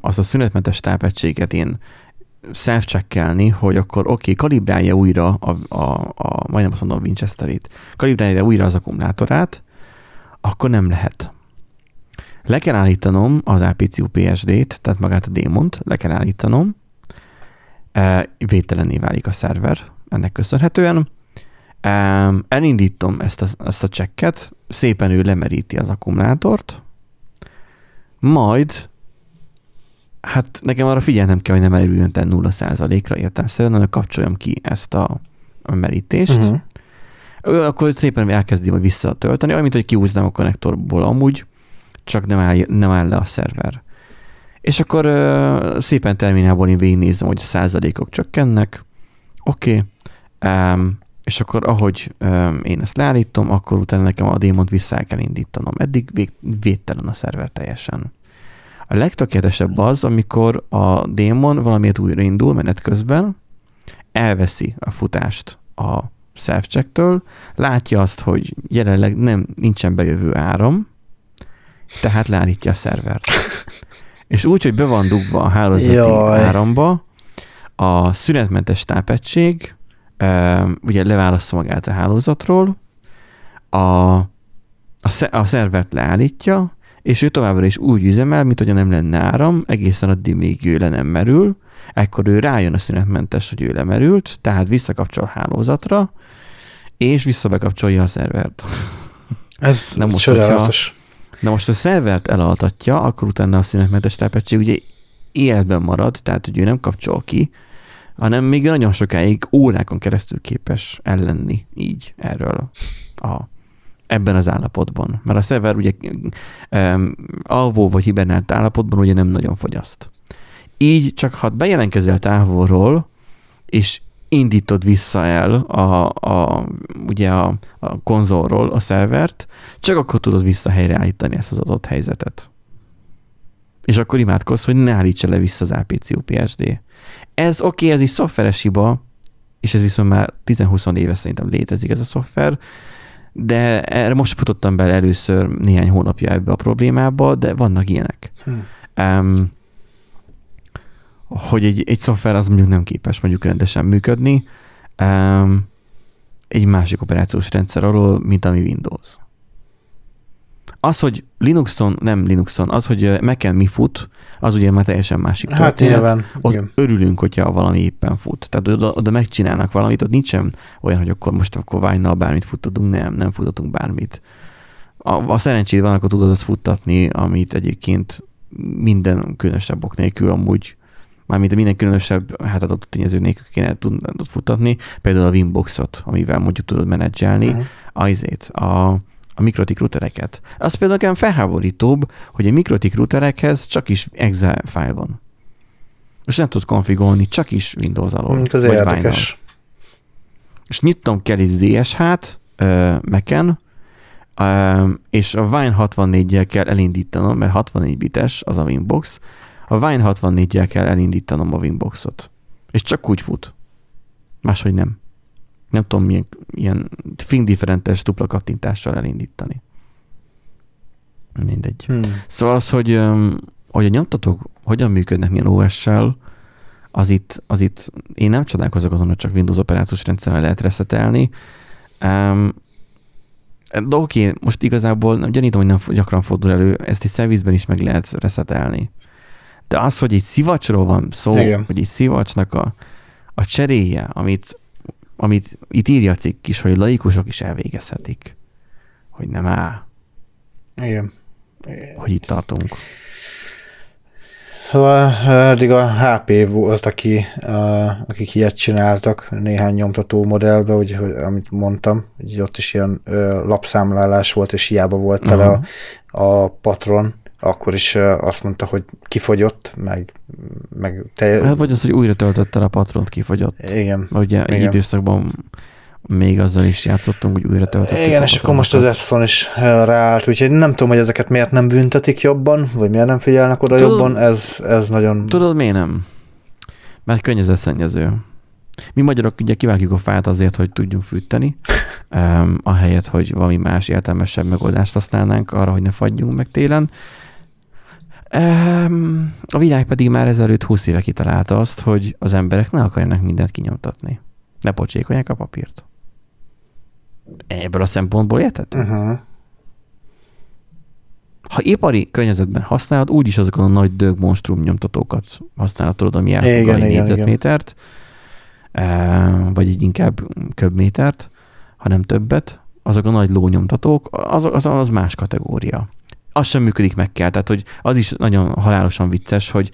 azt a szünetmentes tápegységet én self hogy akkor oké, okay, kalibrálja újra a, a, a, majdnem azt mondom Winchesterit, kalibrálja újra az akkumulátorát, akkor nem lehet. Le kell állítanom az APCU PSD-t, tehát magát a démont, le kell állítanom, e, vételenné válik a szerver ennek köszönhetően. E, elindítom ezt a, ezt a csekket, szépen ő lemeríti az akkumulátort, majd hát nekem arra figyelnem kell, hogy nem erüljön 0%-ra értelmszerűen, hanem kapcsoljam ki ezt a, merítést. Uh-huh. Akkor szépen elkezdi majd visszatölteni, olyan, mint hogy kiúznám a konnektorból amúgy, csak nem áll, nem áll le a szerver. És akkor uh, szépen terminálból én végignézem, hogy a százalékok csökkennek. Oké. Okay. Um, és akkor ahogy um, én ezt leállítom, akkor utána nekem a démont vissza kell indítanom. Eddig vég, védtelen a szerver teljesen. A legtökéletesebb az, amikor a démon valamiért újraindul menet közben, elveszi a futást a self-checktől, látja azt, hogy jelenleg nem nincsen bejövő áram, tehát leállítja a szervert. És úgy, hogy be van dugva a hálózati Jaj. áramba, a szünetmentes tápegység ugye leválasztja magát a hálózatról, a, a, a szervert leállítja, és ő továbbra is úgy üzemel, mint hogy nem lenne áram, egészen addig még ő le nem merül, ekkor ő rájön a szünetmentes, hogy ő lemerült, tehát visszakapcsol a hálózatra, és visszabekapcsolja a szervert. Ez nem most, csodálatos. Na most a szervert elaltatja, akkor utána a szünetmentes tápegység ugye életben marad, tehát hogy ő nem kapcsol ki, hanem még nagyon sokáig órákon keresztül képes ellenni így erről a, ebben az állapotban. Mert a szerver ugye um, alvó vagy hibernált állapotban ugye nem nagyon fogyaszt. Így csak ha bejelentkezel távolról, és indítod vissza el a, a, ugye a, a konzolról a szervert, csak akkor tudod vissza helyreállítani ezt az adott helyzetet. És akkor imádkozz, hogy ne állítsa le vissza az APC UPSD. Ez oké, okay, ez is szoftveres hiba, és ez viszont már 10-20 éve szerintem létezik ez a szoftver, de erre most futottam bele először néhány hónapja ebbe a problémába, de vannak ilyenek. Hmm. Um, hogy egy, egy szoftver az mondjuk nem képes mondjuk rendesen működni um, egy másik operációs rendszer alól, mint ami Windows. Az, hogy Linuxon, nem Linuxon, az, hogy Mac-en mi fut, az ugye már teljesen másik hát történet. Nyilván, ott igen. örülünk, hogyha valami éppen fut. Tehát oda, oda megcsinálnak valamit, ott nincsen olyan, hogy akkor most akkor vine bármit futtatunk, nem, nem futtatunk bármit. A, a szerencséd van, akkor tudod azt futtatni, amit egyébként minden különösebb ok nélkül amúgy mármint minden különösebb hát adott tényező nélkül kéne tudnod futtatni, például a Winboxot, amivel mondjuk tudod menedzselni, uh-huh. azért a, a mikrotik routereket. Az például nekem felháborítóbb, hogy a mikrotik routerekhez csak is exe file van. És nem tud konfigolni, csak is Windows alól. Az vagy érdekes. És nyitom kell is ZSH-t uh, Mac-en, uh, és a Wine 64-jel kell elindítanom, mert 64 bites az a Winbox, a Wine 64-jel kell elindítanom a Winboxot. És csak úgy fut. Máshogy nem. Nem tudom, milyen ilyen differentes dupla kattintással elindítani. Mindegy. Hmm. Szóval az, hogy, hogy a nyomtatók hogyan működnek, milyen OS-sel, az itt, az itt én nem csodálkozok azon, hogy csak Windows operációs rendszerrel lehet reszetelni. Um, de oké, most igazából nem gyanítom, hogy nem gyakran fordul elő, ezt is szervizben is meg lehet reszetelni. De az, hogy egy szivacsról van szó, Igen. hogy egy szivacsnak a, a cseréje, amit, amit itt írja a cikk is, hogy laikusok is elvégezhetik, hogy nem áll. Igen. Hogy itt tartunk. Szóval eddig a HP volt, aki, akik ilyet csináltak néhány nyomtató modellbe, hogy, hogy, amit mondtam, hogy ott is ilyen lapszámlálás volt, és hiába volt tele uh-huh. a, a patron, akkor is azt mondta, hogy kifogyott, meg, meg te... Hát vagy az, hogy újra töltötte a patront, kifogyott. Igen. Mert ugye igen. egy időszakban még azzal is játszottunk, hogy újra töltöttük. Igen, és akkor most az Epson is ráállt, úgyhogy nem tudom, hogy ezeket miért nem büntetik jobban, vagy miért nem figyelnek oda tudod, jobban, ez, ez nagyon... Tudod, miért nem? Mert környezetszennyező. Mi magyarok ugye kivágjuk a fát azért, hogy tudjunk fűteni, um, ahelyett, hogy valami más értelmesebb megoldást használnánk arra, hogy ne fagyjunk meg télen. A világ pedig már ezelőtt 20 éve kitalálta azt, hogy az emberek ne akarjanak mindent kinyomtatni. Ne pocsékolják a papírt. Ebből a szempontból érted? Uh-huh. Ha ipari környezetben használod, úgyis azokon a nagy dög monstrum nyomtatókat használod, tudod, ami elfog egy négyzetmétert, vagy egy inkább köbmétert, hanem többet, azok a nagy lónyomtatók, az, az, az más kategória az sem működik meg kell. Tehát, hogy az is nagyon halálosan vicces, hogy,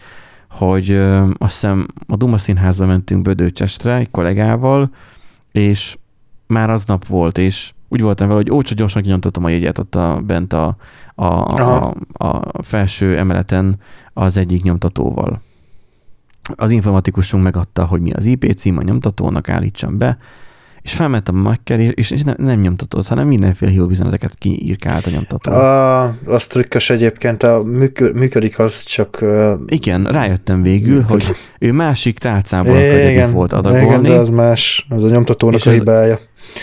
hogy ö, azt hiszem a Duma színházba mentünk Bödőcsestre egy kollégával, és már aznap volt, és úgy voltam vele, hogy ó, csak gyorsan kinyomtatom a jegyet ott a, bent a, a, a, a felső emeleten az egyik nyomtatóval. Az informatikusunk megadta, hogy mi az IP cím a nyomtatónak, állítsam be, és felmentem a Mac-kel, és, és nem, nem nyomtatott, hanem mindenféle hívóüzeneteket kiírkált a nyomtató. A, az trükkös egyébként, a működik az csak... Igen, rájöttem végül, működik. hogy ő másik tálcából akarja volt adagolni. Igen, de az más, az a nyomtatónak és a hibája.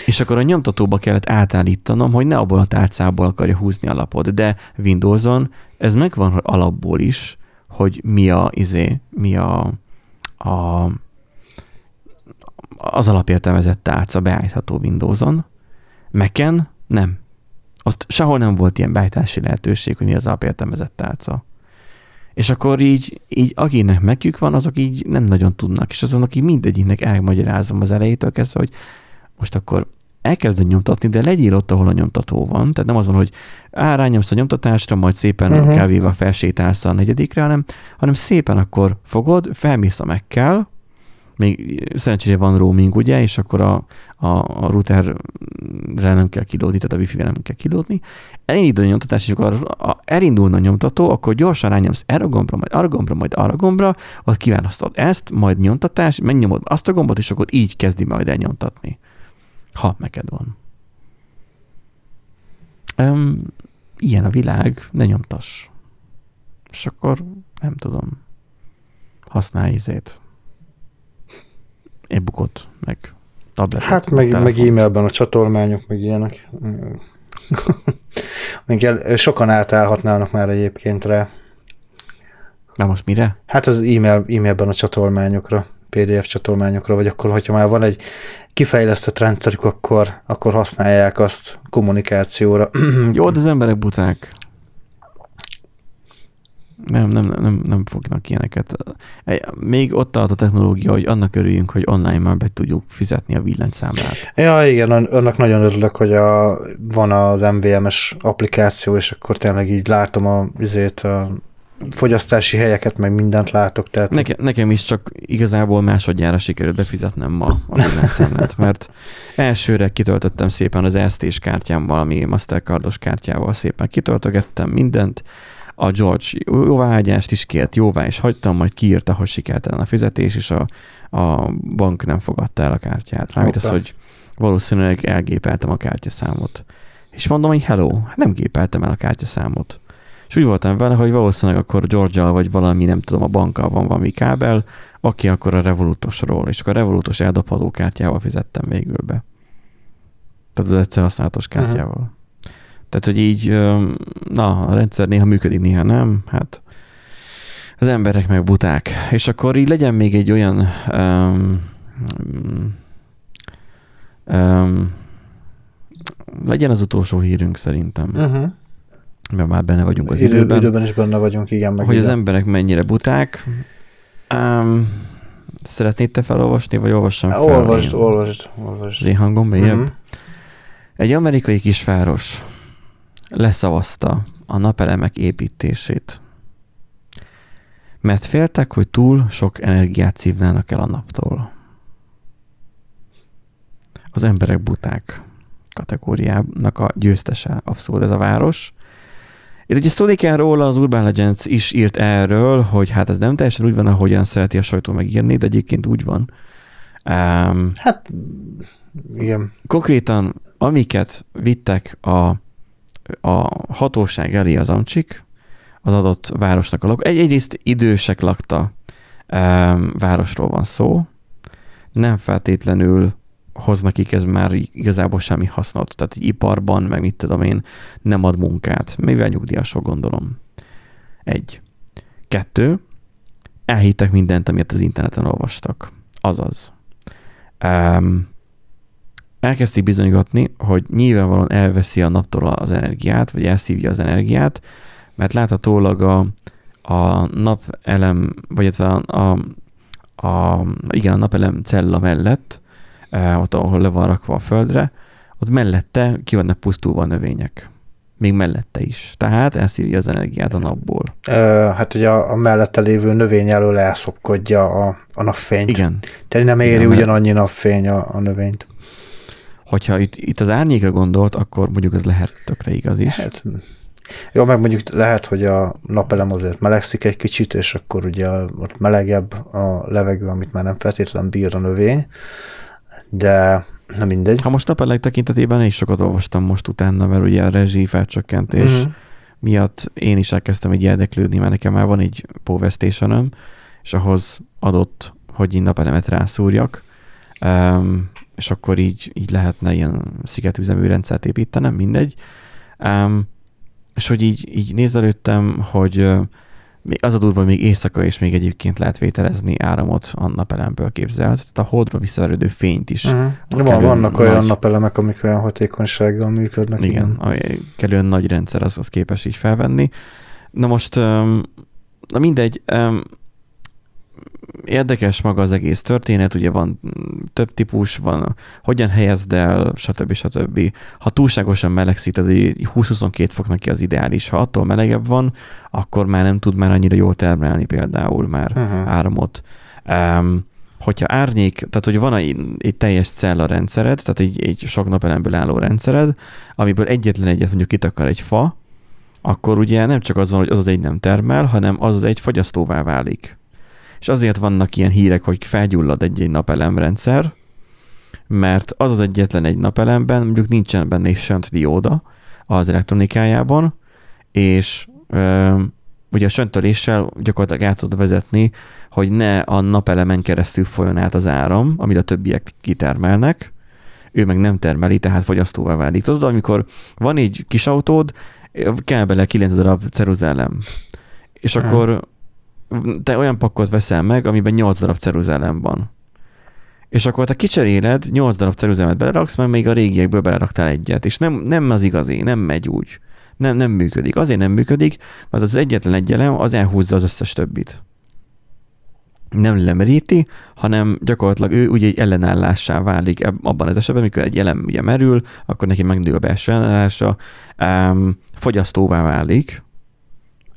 És akkor a nyomtatóba kellett átállítanom, hogy ne abból a tálcából akarja húzni a lapot, de Windowson ez megvan alapból is, hogy mi a, izé, mi a, a az alapértelmezett tálca beállítható Windows-on. Mac-en nem. Ott sehol nem volt ilyen beállítási lehetőség, hogy mi az alapértelmezett tálca. És akkor így, így akinek megjük van, azok így nem nagyon tudnak. És azon, aki mindegyiknek elmagyarázom az elejétől kezdve, hogy most akkor elkezded nyomtatni, de legyél ott, ahol a nyomtató van. Tehát nem az van, hogy á, rányomsz a nyomtatásra, majd szépen uh-huh. kávéval felsétálsz a negyedikre, hanem, hanem szépen akkor fogod, felmész a megkel, még szerencsére van roaming, ugye, és akkor a, a, a routerre nem kell kilódni, tehát a wifi-re nem kell kilódni. Elindul a nyomtatás, és akkor a, elindulna a nyomtató, akkor gyorsan rányomsz erre a gombra, majd arra a gombra, majd arra a gombra, ott kiválasztod ezt, majd nyomtatás, megnyomod azt a gombot, és akkor így kezdi majd elnyomtatni. Ha neked van. Um, ilyen a világ, ne nyomtass. És akkor nem tudom, használj izét e-bookot, meg tabletet. Hát meg, meg, meg e-mailben a csatolmányok, meg ilyenek. még el, sokan átállhatnának már egyébként rá. Na most mire? Hát az e-mail, e-mailben a csatolmányokra, PDF csatolmányokra, vagy akkor, hogyha már van egy kifejlesztett rendszerük, akkor, akkor használják azt kommunikációra. Jó, de az emberek buták. Nem, nem, nem, nem fognak ilyeneket. Még ott tart a technológia, hogy annak örüljünk, hogy online már be tudjuk fizetni a villanyszámlát. Ja, igen, annak nagyon örülök, hogy a, van az MVMS applikáció, és akkor tényleg így látom a, azért a fogyasztási helyeket, meg mindent látok. Tehát... Neke, nekem is csak igazából másodjára sikerült befizetnem ma a villanyszámlát, mert elsőre kitöltöttem szépen az ST-s kártyám valami Mastercardos kártyával szépen kitöltögettem mindent, a George jóváhagyást is kért, jóvá is hagytam, majd kiírta, hogy sikertelen a fizetés, és a, a bank nem fogadta el a kártyát. Mármint az, hogy valószínűleg elgépeltem a kártyaszámot. És mondom, hogy hello, hát nem gépeltem el a kártyaszámot. És úgy voltam vele, hogy valószínűleg akkor george vagy valami, nem tudom, a bankkal van valami kábel, aki akkor a Revolutosról, és akkor a Revolutos eldobható kártyával fizettem végül be. Tehát az egyszer használatos kártyával. Uh-huh. Tehát, hogy így, na, a rendszer néha működik, néha nem, hát az emberek meg buták. És akkor így legyen még egy olyan um, um, legyen az utolsó hírünk szerintem. Uh-huh. Mert már benne vagyunk az Idő, időben. Időben is benne vagyunk, igen. Meg hogy igen. az emberek mennyire buták. Um, szeretnéd te felolvasni, vagy olvassam fel? Olvasd, olvasd, olvasd. Az én hangom Uh-huh. Egy amerikai kisváros leszavazta a napelemek építését. Mert féltek, hogy túl sok energiát szívnának el a naptól. Az emberek buták kategóriának a győztese abszolút ez a város. Itt ugye kell róla, az Urban Legends is írt erről, hogy hát ez nem teljesen úgy van, ahogyan szereti a sajtó megírni, de egyébként úgy van. Um, hát, igen. Konkrétan, amiket vittek a a hatóság elé az amcsik, az adott városnak a lakó. Egy, egyrészt idősek lakta um, városról van szó, nem feltétlenül hoz nekik ez már igazából semmi hasznot. Tehát egy iparban, meg mit tudom én, nem ad munkát. Mivel nyugdíjasok gondolom. Egy. Kettő. Elhittek mindent, amit az interneten olvastak. Azaz. Um, elkezdték bizonygatni, hogy nyilvánvalóan elveszi a naptól az energiát, vagy elszívja az energiát, mert láthatólag a, a napelem, vagy a, a, a, igen, a napelem cella mellett, eh, ott, ahol le van rakva a földre, ott mellette ki vannak pusztulva a növények. Még mellette is. Tehát elszívja az energiát a napból. Ö, hát ugye a, a mellette lévő növény elől elszopkodja a, a napfényt. Igen. Tehát nem éri Igen, ugyanannyi napfény a, a növényt hogyha itt, itt az árnyékra gondolt, akkor mondjuk ez lehet tökre igaz is. Lehet. Jó, meg mondjuk lehet, hogy a napelem azért melegszik egy kicsit, és akkor ugye ott melegebb a levegő, amit már nem feltétlenül bír a növény, de Na mindegy. Ha most napelek tekintetében is sokat olvastam most utána, mert ugye a rezsi felcsökkentés uh-huh. miatt én is elkezdtem egy érdeklődni, mert nekem már van egy Power és ahhoz adott, hogy én napelemet rászúrjak, um, és akkor így, így lehetne ilyen szigetüzemű rendszert építenem, mindegy. Um, és hogy így, így nézelődtem, hogy az a durva, még éjszaka is még egyébként lehet vételezni áramot a napelemből képzelt. Tehát a holdra visszaverődő fényt is. Uh-huh. Van, vannak olyan nagy- napelemek, amik olyan hatékonysággal működnek. Igen, a kellően nagy rendszer az, az képes így felvenni. Na most, na mindegy, érdekes maga az egész történet, ugye van több típus, van hogyan helyezd el, stb. stb. Ha túlságosan tehát ugye 20-22 fok neki az ideális, ha attól melegebb van, akkor már nem tud már annyira jól termelni például már Uh-huh. áramot. Um, hogyha árnyék, tehát hogy van egy, egy teljes cella rendszered, tehát egy, egy sok napelemből álló rendszered, amiből egyetlen egyet mondjuk kitakar egy fa, akkor ugye nem csak az van, hogy az az egy nem termel, hanem az az egy fogyasztóvá válik. És azért vannak ilyen hírek, hogy felgyullad egy-egy napelemrendszer, mert az az egyetlen egy napelemben mondjuk nincsen benne is sönt dióda az elektronikájában, és ö, ugye a söntöléssel gyakorlatilag át tud vezetni, hogy ne a napelemen keresztül folyjon át az áram, amit a többiek kitermelnek, ő meg nem termeli, tehát fogyasztóvá válik. Tudod, amikor van egy kis autód, kell bele 9 darab ceruzellem, és Aha. akkor te olyan pakkot veszel meg, amiben 8 darab ceruzellem van. És akkor te kicseréled, 8 darab ceruzelmet beleraksz, mert még a régiekből beleraktál egyet, és nem, nem az igazi, nem megy úgy. Nem, nem működik. Azért nem működik, mert az egyetlen egy elem, az elhúzza az összes többit. Nem lemeríti, hanem gyakorlatilag ő ugye egy ellenállássá válik abban az esetben, amikor egy elem ugye merül, akkor neki megnő a belső ellenállása, um, fogyasztóvá válik,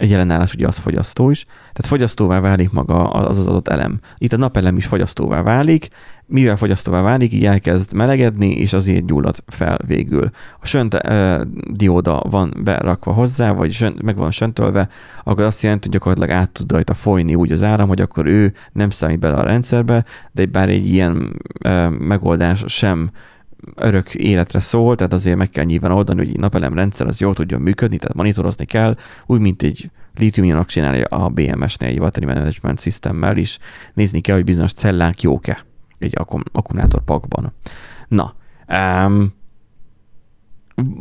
egy ellenállás ugye az fogyasztó is, tehát fogyasztóvá válik maga az az adott elem. Itt a napelem is fogyasztóvá válik, mivel fogyasztóvá válik, így elkezd melegedni, és azért gyullad fel végül. A sönt uh, dióda van berakva hozzá, vagy sönt, meg van söntölve, akkor azt jelenti, hogy gyakorlatilag át tud rajta folyni úgy az áram, hogy akkor ő nem számít bele a rendszerbe, de bár egy ilyen uh, megoldás sem örök életre szól, tehát azért meg kell nyilván oldani, hogy egy napelem rendszer az jól tudjon működni, tehát monitorozni kell, úgy, mint egy litium csinálja a BMS-nél, egy Battery Management Systemmel is, nézni kell, hogy bizonyos cellák jók-e egy akkum- akkumulátorpakban. Na, um,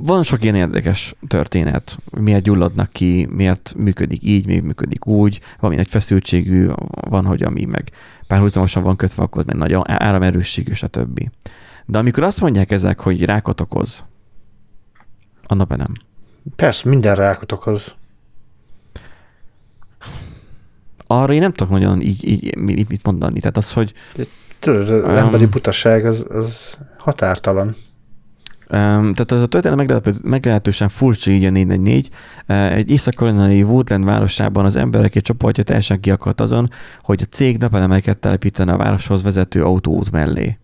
van sok ilyen érdekes történet, miért gyulladnak ki, miért működik így, miért működik úgy, valami nagy feszültségű, van, hogy ami meg párhuzamosan van kötve, akkor meg nagy áramerősségű, stb. De amikor azt mondják ezek, hogy rákot okoz, a napelem, Persze, minden rákot okoz. arra én nem tudok nagyon így, így mit, mondani. Tehát az, hogy Tudod, az Um, emberi butaság az, az határtalan. Um, tehát az a történet meglehető, meglehetősen furcsa így a 444. Uh, egy észak-karolinai Woodland városában az emberek egy csoportja teljesen kiakadt azon, hogy a cég napelemeket telepítene a városhoz vezető autóút mellé.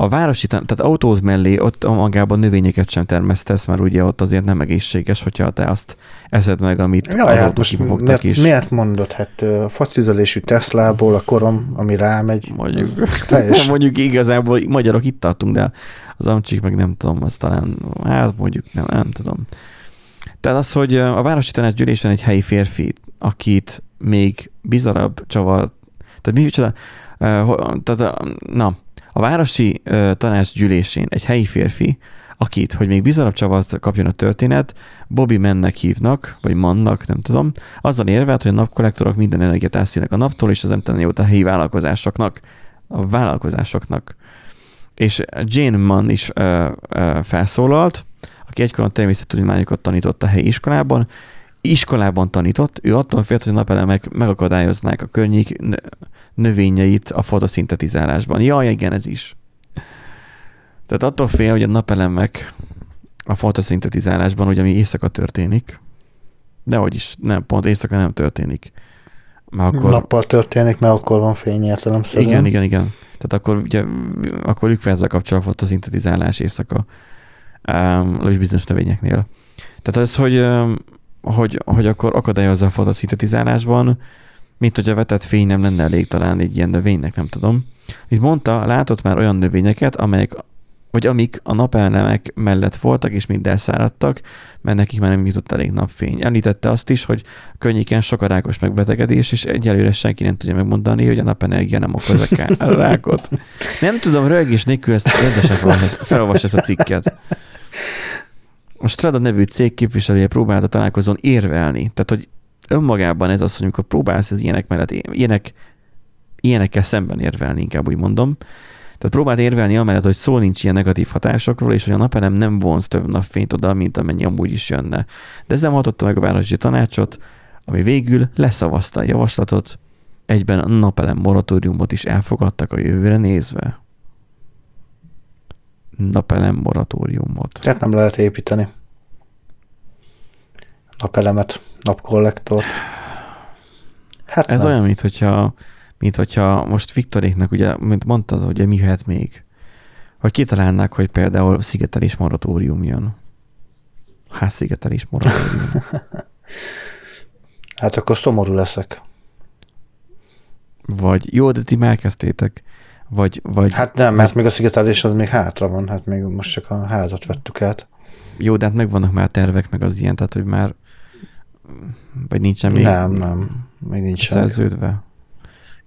A városi, tehát autót mellé ott magában növényeket sem termesztesz, mert ugye ott azért nem egészséges, hogyha te azt eszed meg, amit Ja, hát most miért, is. miért mondod? Hát ö, fatüzelésű Teslából a korom, ami rámegy, Mondjuk, teljes. mondjuk igazából magyarok itt tartunk, de az amcsik meg nem tudom, az talán, hát mondjuk nem, nem tudom. Tehát az, hogy a városi tanácsgyűlésen egy helyi férfi, akit még bizarabb csavar, tehát mi csoda, tehát na, a városi tanácsgyűlésén egy helyi férfi, akit, hogy még bizarabb csavart kapjon a történet, Bobby Mennek hívnak, vagy Mannak, nem tudom, azzal érvelt, hogy a napkollektorok minden energiát elszínek a naptól, és az nem tenni jót a helyi vállalkozásoknak, a vállalkozásoknak. És Jane Mann is ö, ö, felszólalt, aki egykoron természettudományokat tanított a helyi iskolában, iskolában tanított, ő attól félt, hogy a napelemek megakadályoznák a környék növényeit a fotoszintetizálásban. Jaj, igen, ez is. Tehát attól fél, hogy a napelemek a fotoszintetizálásban, ugye ami éjszaka történik, de hogy is, nem, pont éjszaka nem történik. Már akkor... Nappal történik, mert akkor van fény értelemszerűen. Igen, igen, igen. Tehát akkor ugye, akkor ők ezzel kapcsol a fotoszintetizálás éjszaka um, és bizonyos növényeknél. Tehát az, hogy, um, hogy, hogy akkor akadályozza a fotoszintetizálásban, mint hogy a vetett fény nem lenne elég talán egy ilyen növénynek, nem tudom. Itt mondta, látott már olyan növényeket, amelyek vagy amik a napelemek mellett voltak, és mind elszáradtak, mert nekik már nem jutott elég napfény. Említette azt is, hogy könnyéken sok a rákos megbetegedés, és egyelőre senki nem tudja megmondani, hogy a napenergia nem okoz a rákot. Nem tudom, rögés nélkül ezt rendesen felolvas ezt a cikket. A Strada nevű cég képviselője próbálta találkozón érvelni. Tehát, hogy önmagában ez az, hogy amikor próbálsz az ilyenek mellett, ilyenek, ilyenekkel szemben érvelni, inkább úgy mondom, tehát próbált érvelni amellett, hogy szó nincs ilyen negatív hatásokról, és hogy a napelem nem vonz több napfényt oda, mint amennyi amúgy is jönne. De ezzel hatotta meg a városi tanácsot, ami végül leszavazta a javaslatot, egyben a napelem moratóriumot is elfogadtak a jövőre nézve. Napelem moratóriumot. Tehát nem lehet építeni napelemet, napkollektort. Hát Ez nem. olyan, mint hogyha mint hogyha most Viktoréknak, ugye, mint mondtad, hogy mi jöhet még, hogy kitalálnák, hogy például szigetelés moratórium jön. Hát szigetelés moratórium. hát akkor szomorú leszek. Vagy jó, de ti már elkezdtétek. Vagy, vagy, hát nem, mert még a szigetelés az még hátra van, hát még most csak a házat vettük át. Jó, de hát megvannak már tervek, meg az ilyen, tehát hogy már vagy nincsen még Nem, nem, még nincs szerződve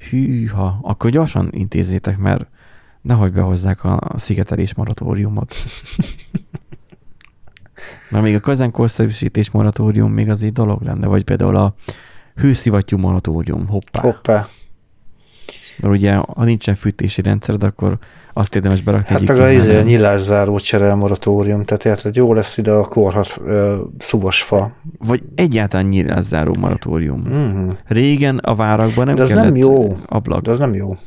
hűha, akkor gyorsan intézzétek, mert nehogy behozzák a szigetelés moratóriumot. Mert még a közönkorszerűsítés moratórium még az egy dolog lenne, vagy például a hőszivattyú moratórium, hoppá. Hoppá. Mert ugye, ha nincsen fűtési rendszered, akkor azt érdemes berakni. Hát meg a izé, nyilászáró csere moratórium, tehát érted, jó lesz ide a korhat szuvas fa. Vagy egyáltalán nyilászáró moratórium. Mm-hmm. Régen a várakban nem De az nem jó. ablak. De az nem jó.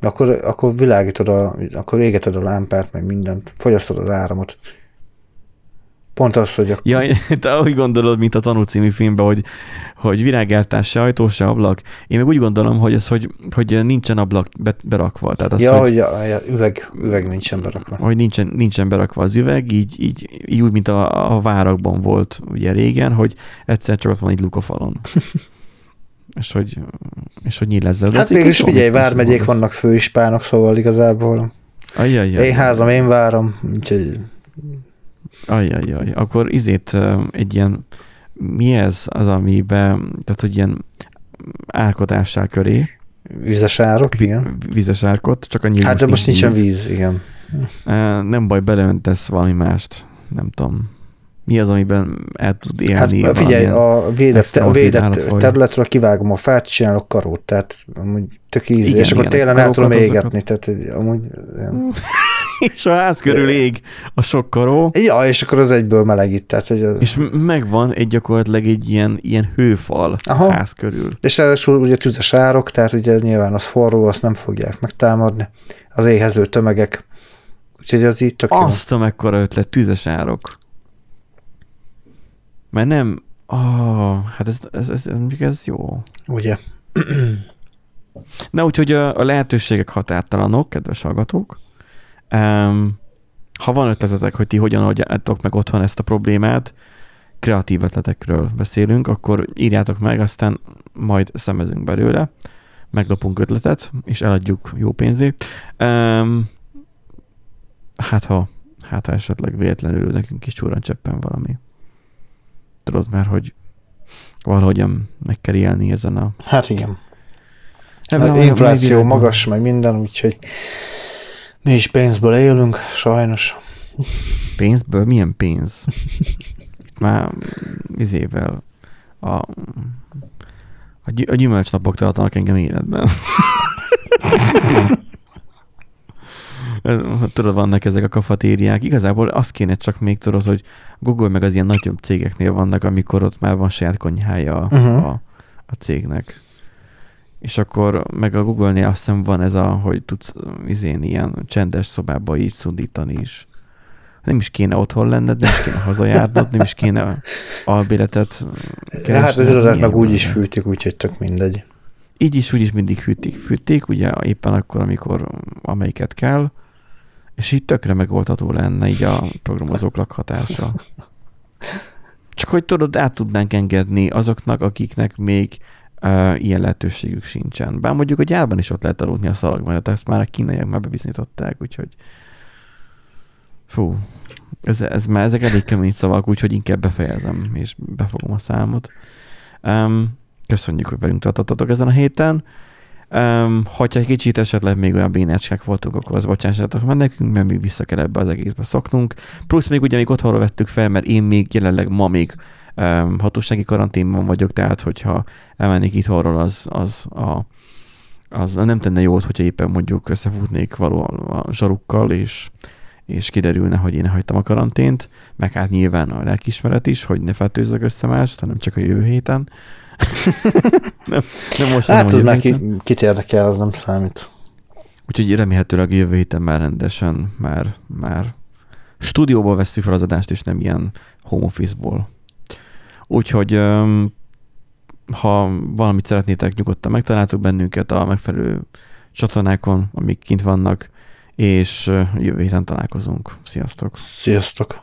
Akkor, akkor világítod, a, akkor égeted a lámpát, meg mindent, fogyasztod az áramot. Pont az, hogy... Akkor... Ja, te úgy gondolod, mint a Tanú című filmben, hogy, hogy virágáltás se ajtó, se ablak. Én meg úgy gondolom, hogy ez, hogy, hogy nincsen ablak berakva. Tehát az, ja, hogy, hogy ja, üveg, üveg nincsen berakva. Hogy nincsen, nincsen berakva az üveg, így, így, így úgy, mint a, a várakban volt ugye régen, hogy egyszer csak ott van egy luk a falon. és hogy, és hogy nyíl ezzel. Hát mégis figyelj, vármegyék vannak főispánok, szóval igazából Ajajaj. Én házam, én várom, úgyhogy Ajajaj, akkor izét egy ilyen, mi ez az, amiben, tehát hogy ilyen árkodással köré. Vizes árok, igen. Vizes árkot, csak annyi Hát de most nincsen víz. víz, igen. Nem baj, beleöntesz valami mást, nem tudom. Mi az, amiben el tud élni? Hát figyelj, a védett, a védett területről kivágom a fát, csinálok karót, tehát amúgy tök ízé, igen, és akkor télen el tudom égetni, tehát amúgy ilyen. és a ház körül ég a sok karó. Ja, és akkor az egyből melegít. Tehát, hogy az... És megvan egy gyakorlatilag egy ilyen, ilyen hőfal Aha. ház körül. És ráadásul ugye tüzes árok, tehát ugye nyilván az forró, azt nem fogják megtámadni. Az éhező tömegek. Úgyhogy az így tök Azt a mekkora ötlet, tüzes árok. Mert nem, oh, hát ez, ez, ez, ez, ez jó. Ugye? Na, úgyhogy a, a lehetőségek határtalanok, kedves hallgatók. Um, ha van ötletetek, hogy ti hogyan oldjátok meg otthon ezt a problémát, kreatív ötletekről beszélünk, akkor írjátok meg, aztán majd szemezünk belőle, meglopunk ötletet, és eladjuk jó pénzé. Um, hát ha, hát ha esetleg véletlenül nekünk is csúran cseppen valami. Tudod már, hogy valahogyan meg kell élni ezen a... Hát igen. Ebben az infláció magas, meg minden, úgyhogy mi is pénzből élünk, sajnos. Pénzből? Milyen pénz? Itt már izével a, a, gy- a gyümölcsnapok tartanak engem életben. tudod, vannak ezek a kafatériák. Igazából azt kéne csak még tudod, hogy Google meg az ilyen nagyobb cégeknél vannak, amikor ott már van saját konyhája uh-huh. a, a cégnek. És akkor meg a Google-nél azt hiszem van ez a, hogy tudsz izén ilyen csendes szobába így szundítani is. Nem is kéne otthon lenned, nem is kéne hazajárnod, nem is kéne albéletet keresni. Hát az irodát meg úgy is fűtik, úgyhogy tök mindegy. Így is, úgy is mindig fűtik, fűtik, ugye éppen akkor, amikor amelyiket kell, és így tökre megoldható lenne így a programozók lakhatása. Csak hogy tudod, át tudnánk engedni azoknak, akiknek még uh, ilyen lehetőségük sincsen. Bár mondjuk a gyárban is ott lehet aludni a szalagban, tehát ezt már a kínaiak már bebizonyították, úgyhogy Fú, ez, ez már ezek elég kemény szavak, úgyhogy inkább befejezem, és befogom a számot. Um, köszönjük, hogy velünk tartottatok ezen a héten. Um, hogyha egy kicsit esetleg még olyan bénecskek voltunk, akkor az bocsássatok meg nekünk, mert még vissza kell ebbe az egészbe szoknunk. Plusz még ugye még otthonról vettük fel, mert én még jelenleg ma még um, hatósági karanténban vagyok, tehát hogyha elmennék itthonról, az, az a az nem tenne jót, hogyha éppen mondjuk összefutnék való a zsarukkal, és, és kiderülne, hogy én hagytam a karantént, meg hát nyilván a lelkismeret is, hogy ne fertőzzek össze mást, hanem csak a jövő héten. nem, nem most hát nem, az már ki, kit érdekel, az nem számít. Úgyhogy remélhetőleg jövő héten már rendesen, már, már stúdióból veszük fel az adást, és nem ilyen home office-ból. Úgyhogy ha valamit szeretnétek, nyugodtan megtaláltok bennünket a megfelelő csatornákon, amik kint vannak, és jövő héten találkozunk. Sziasztok! Sziasztok!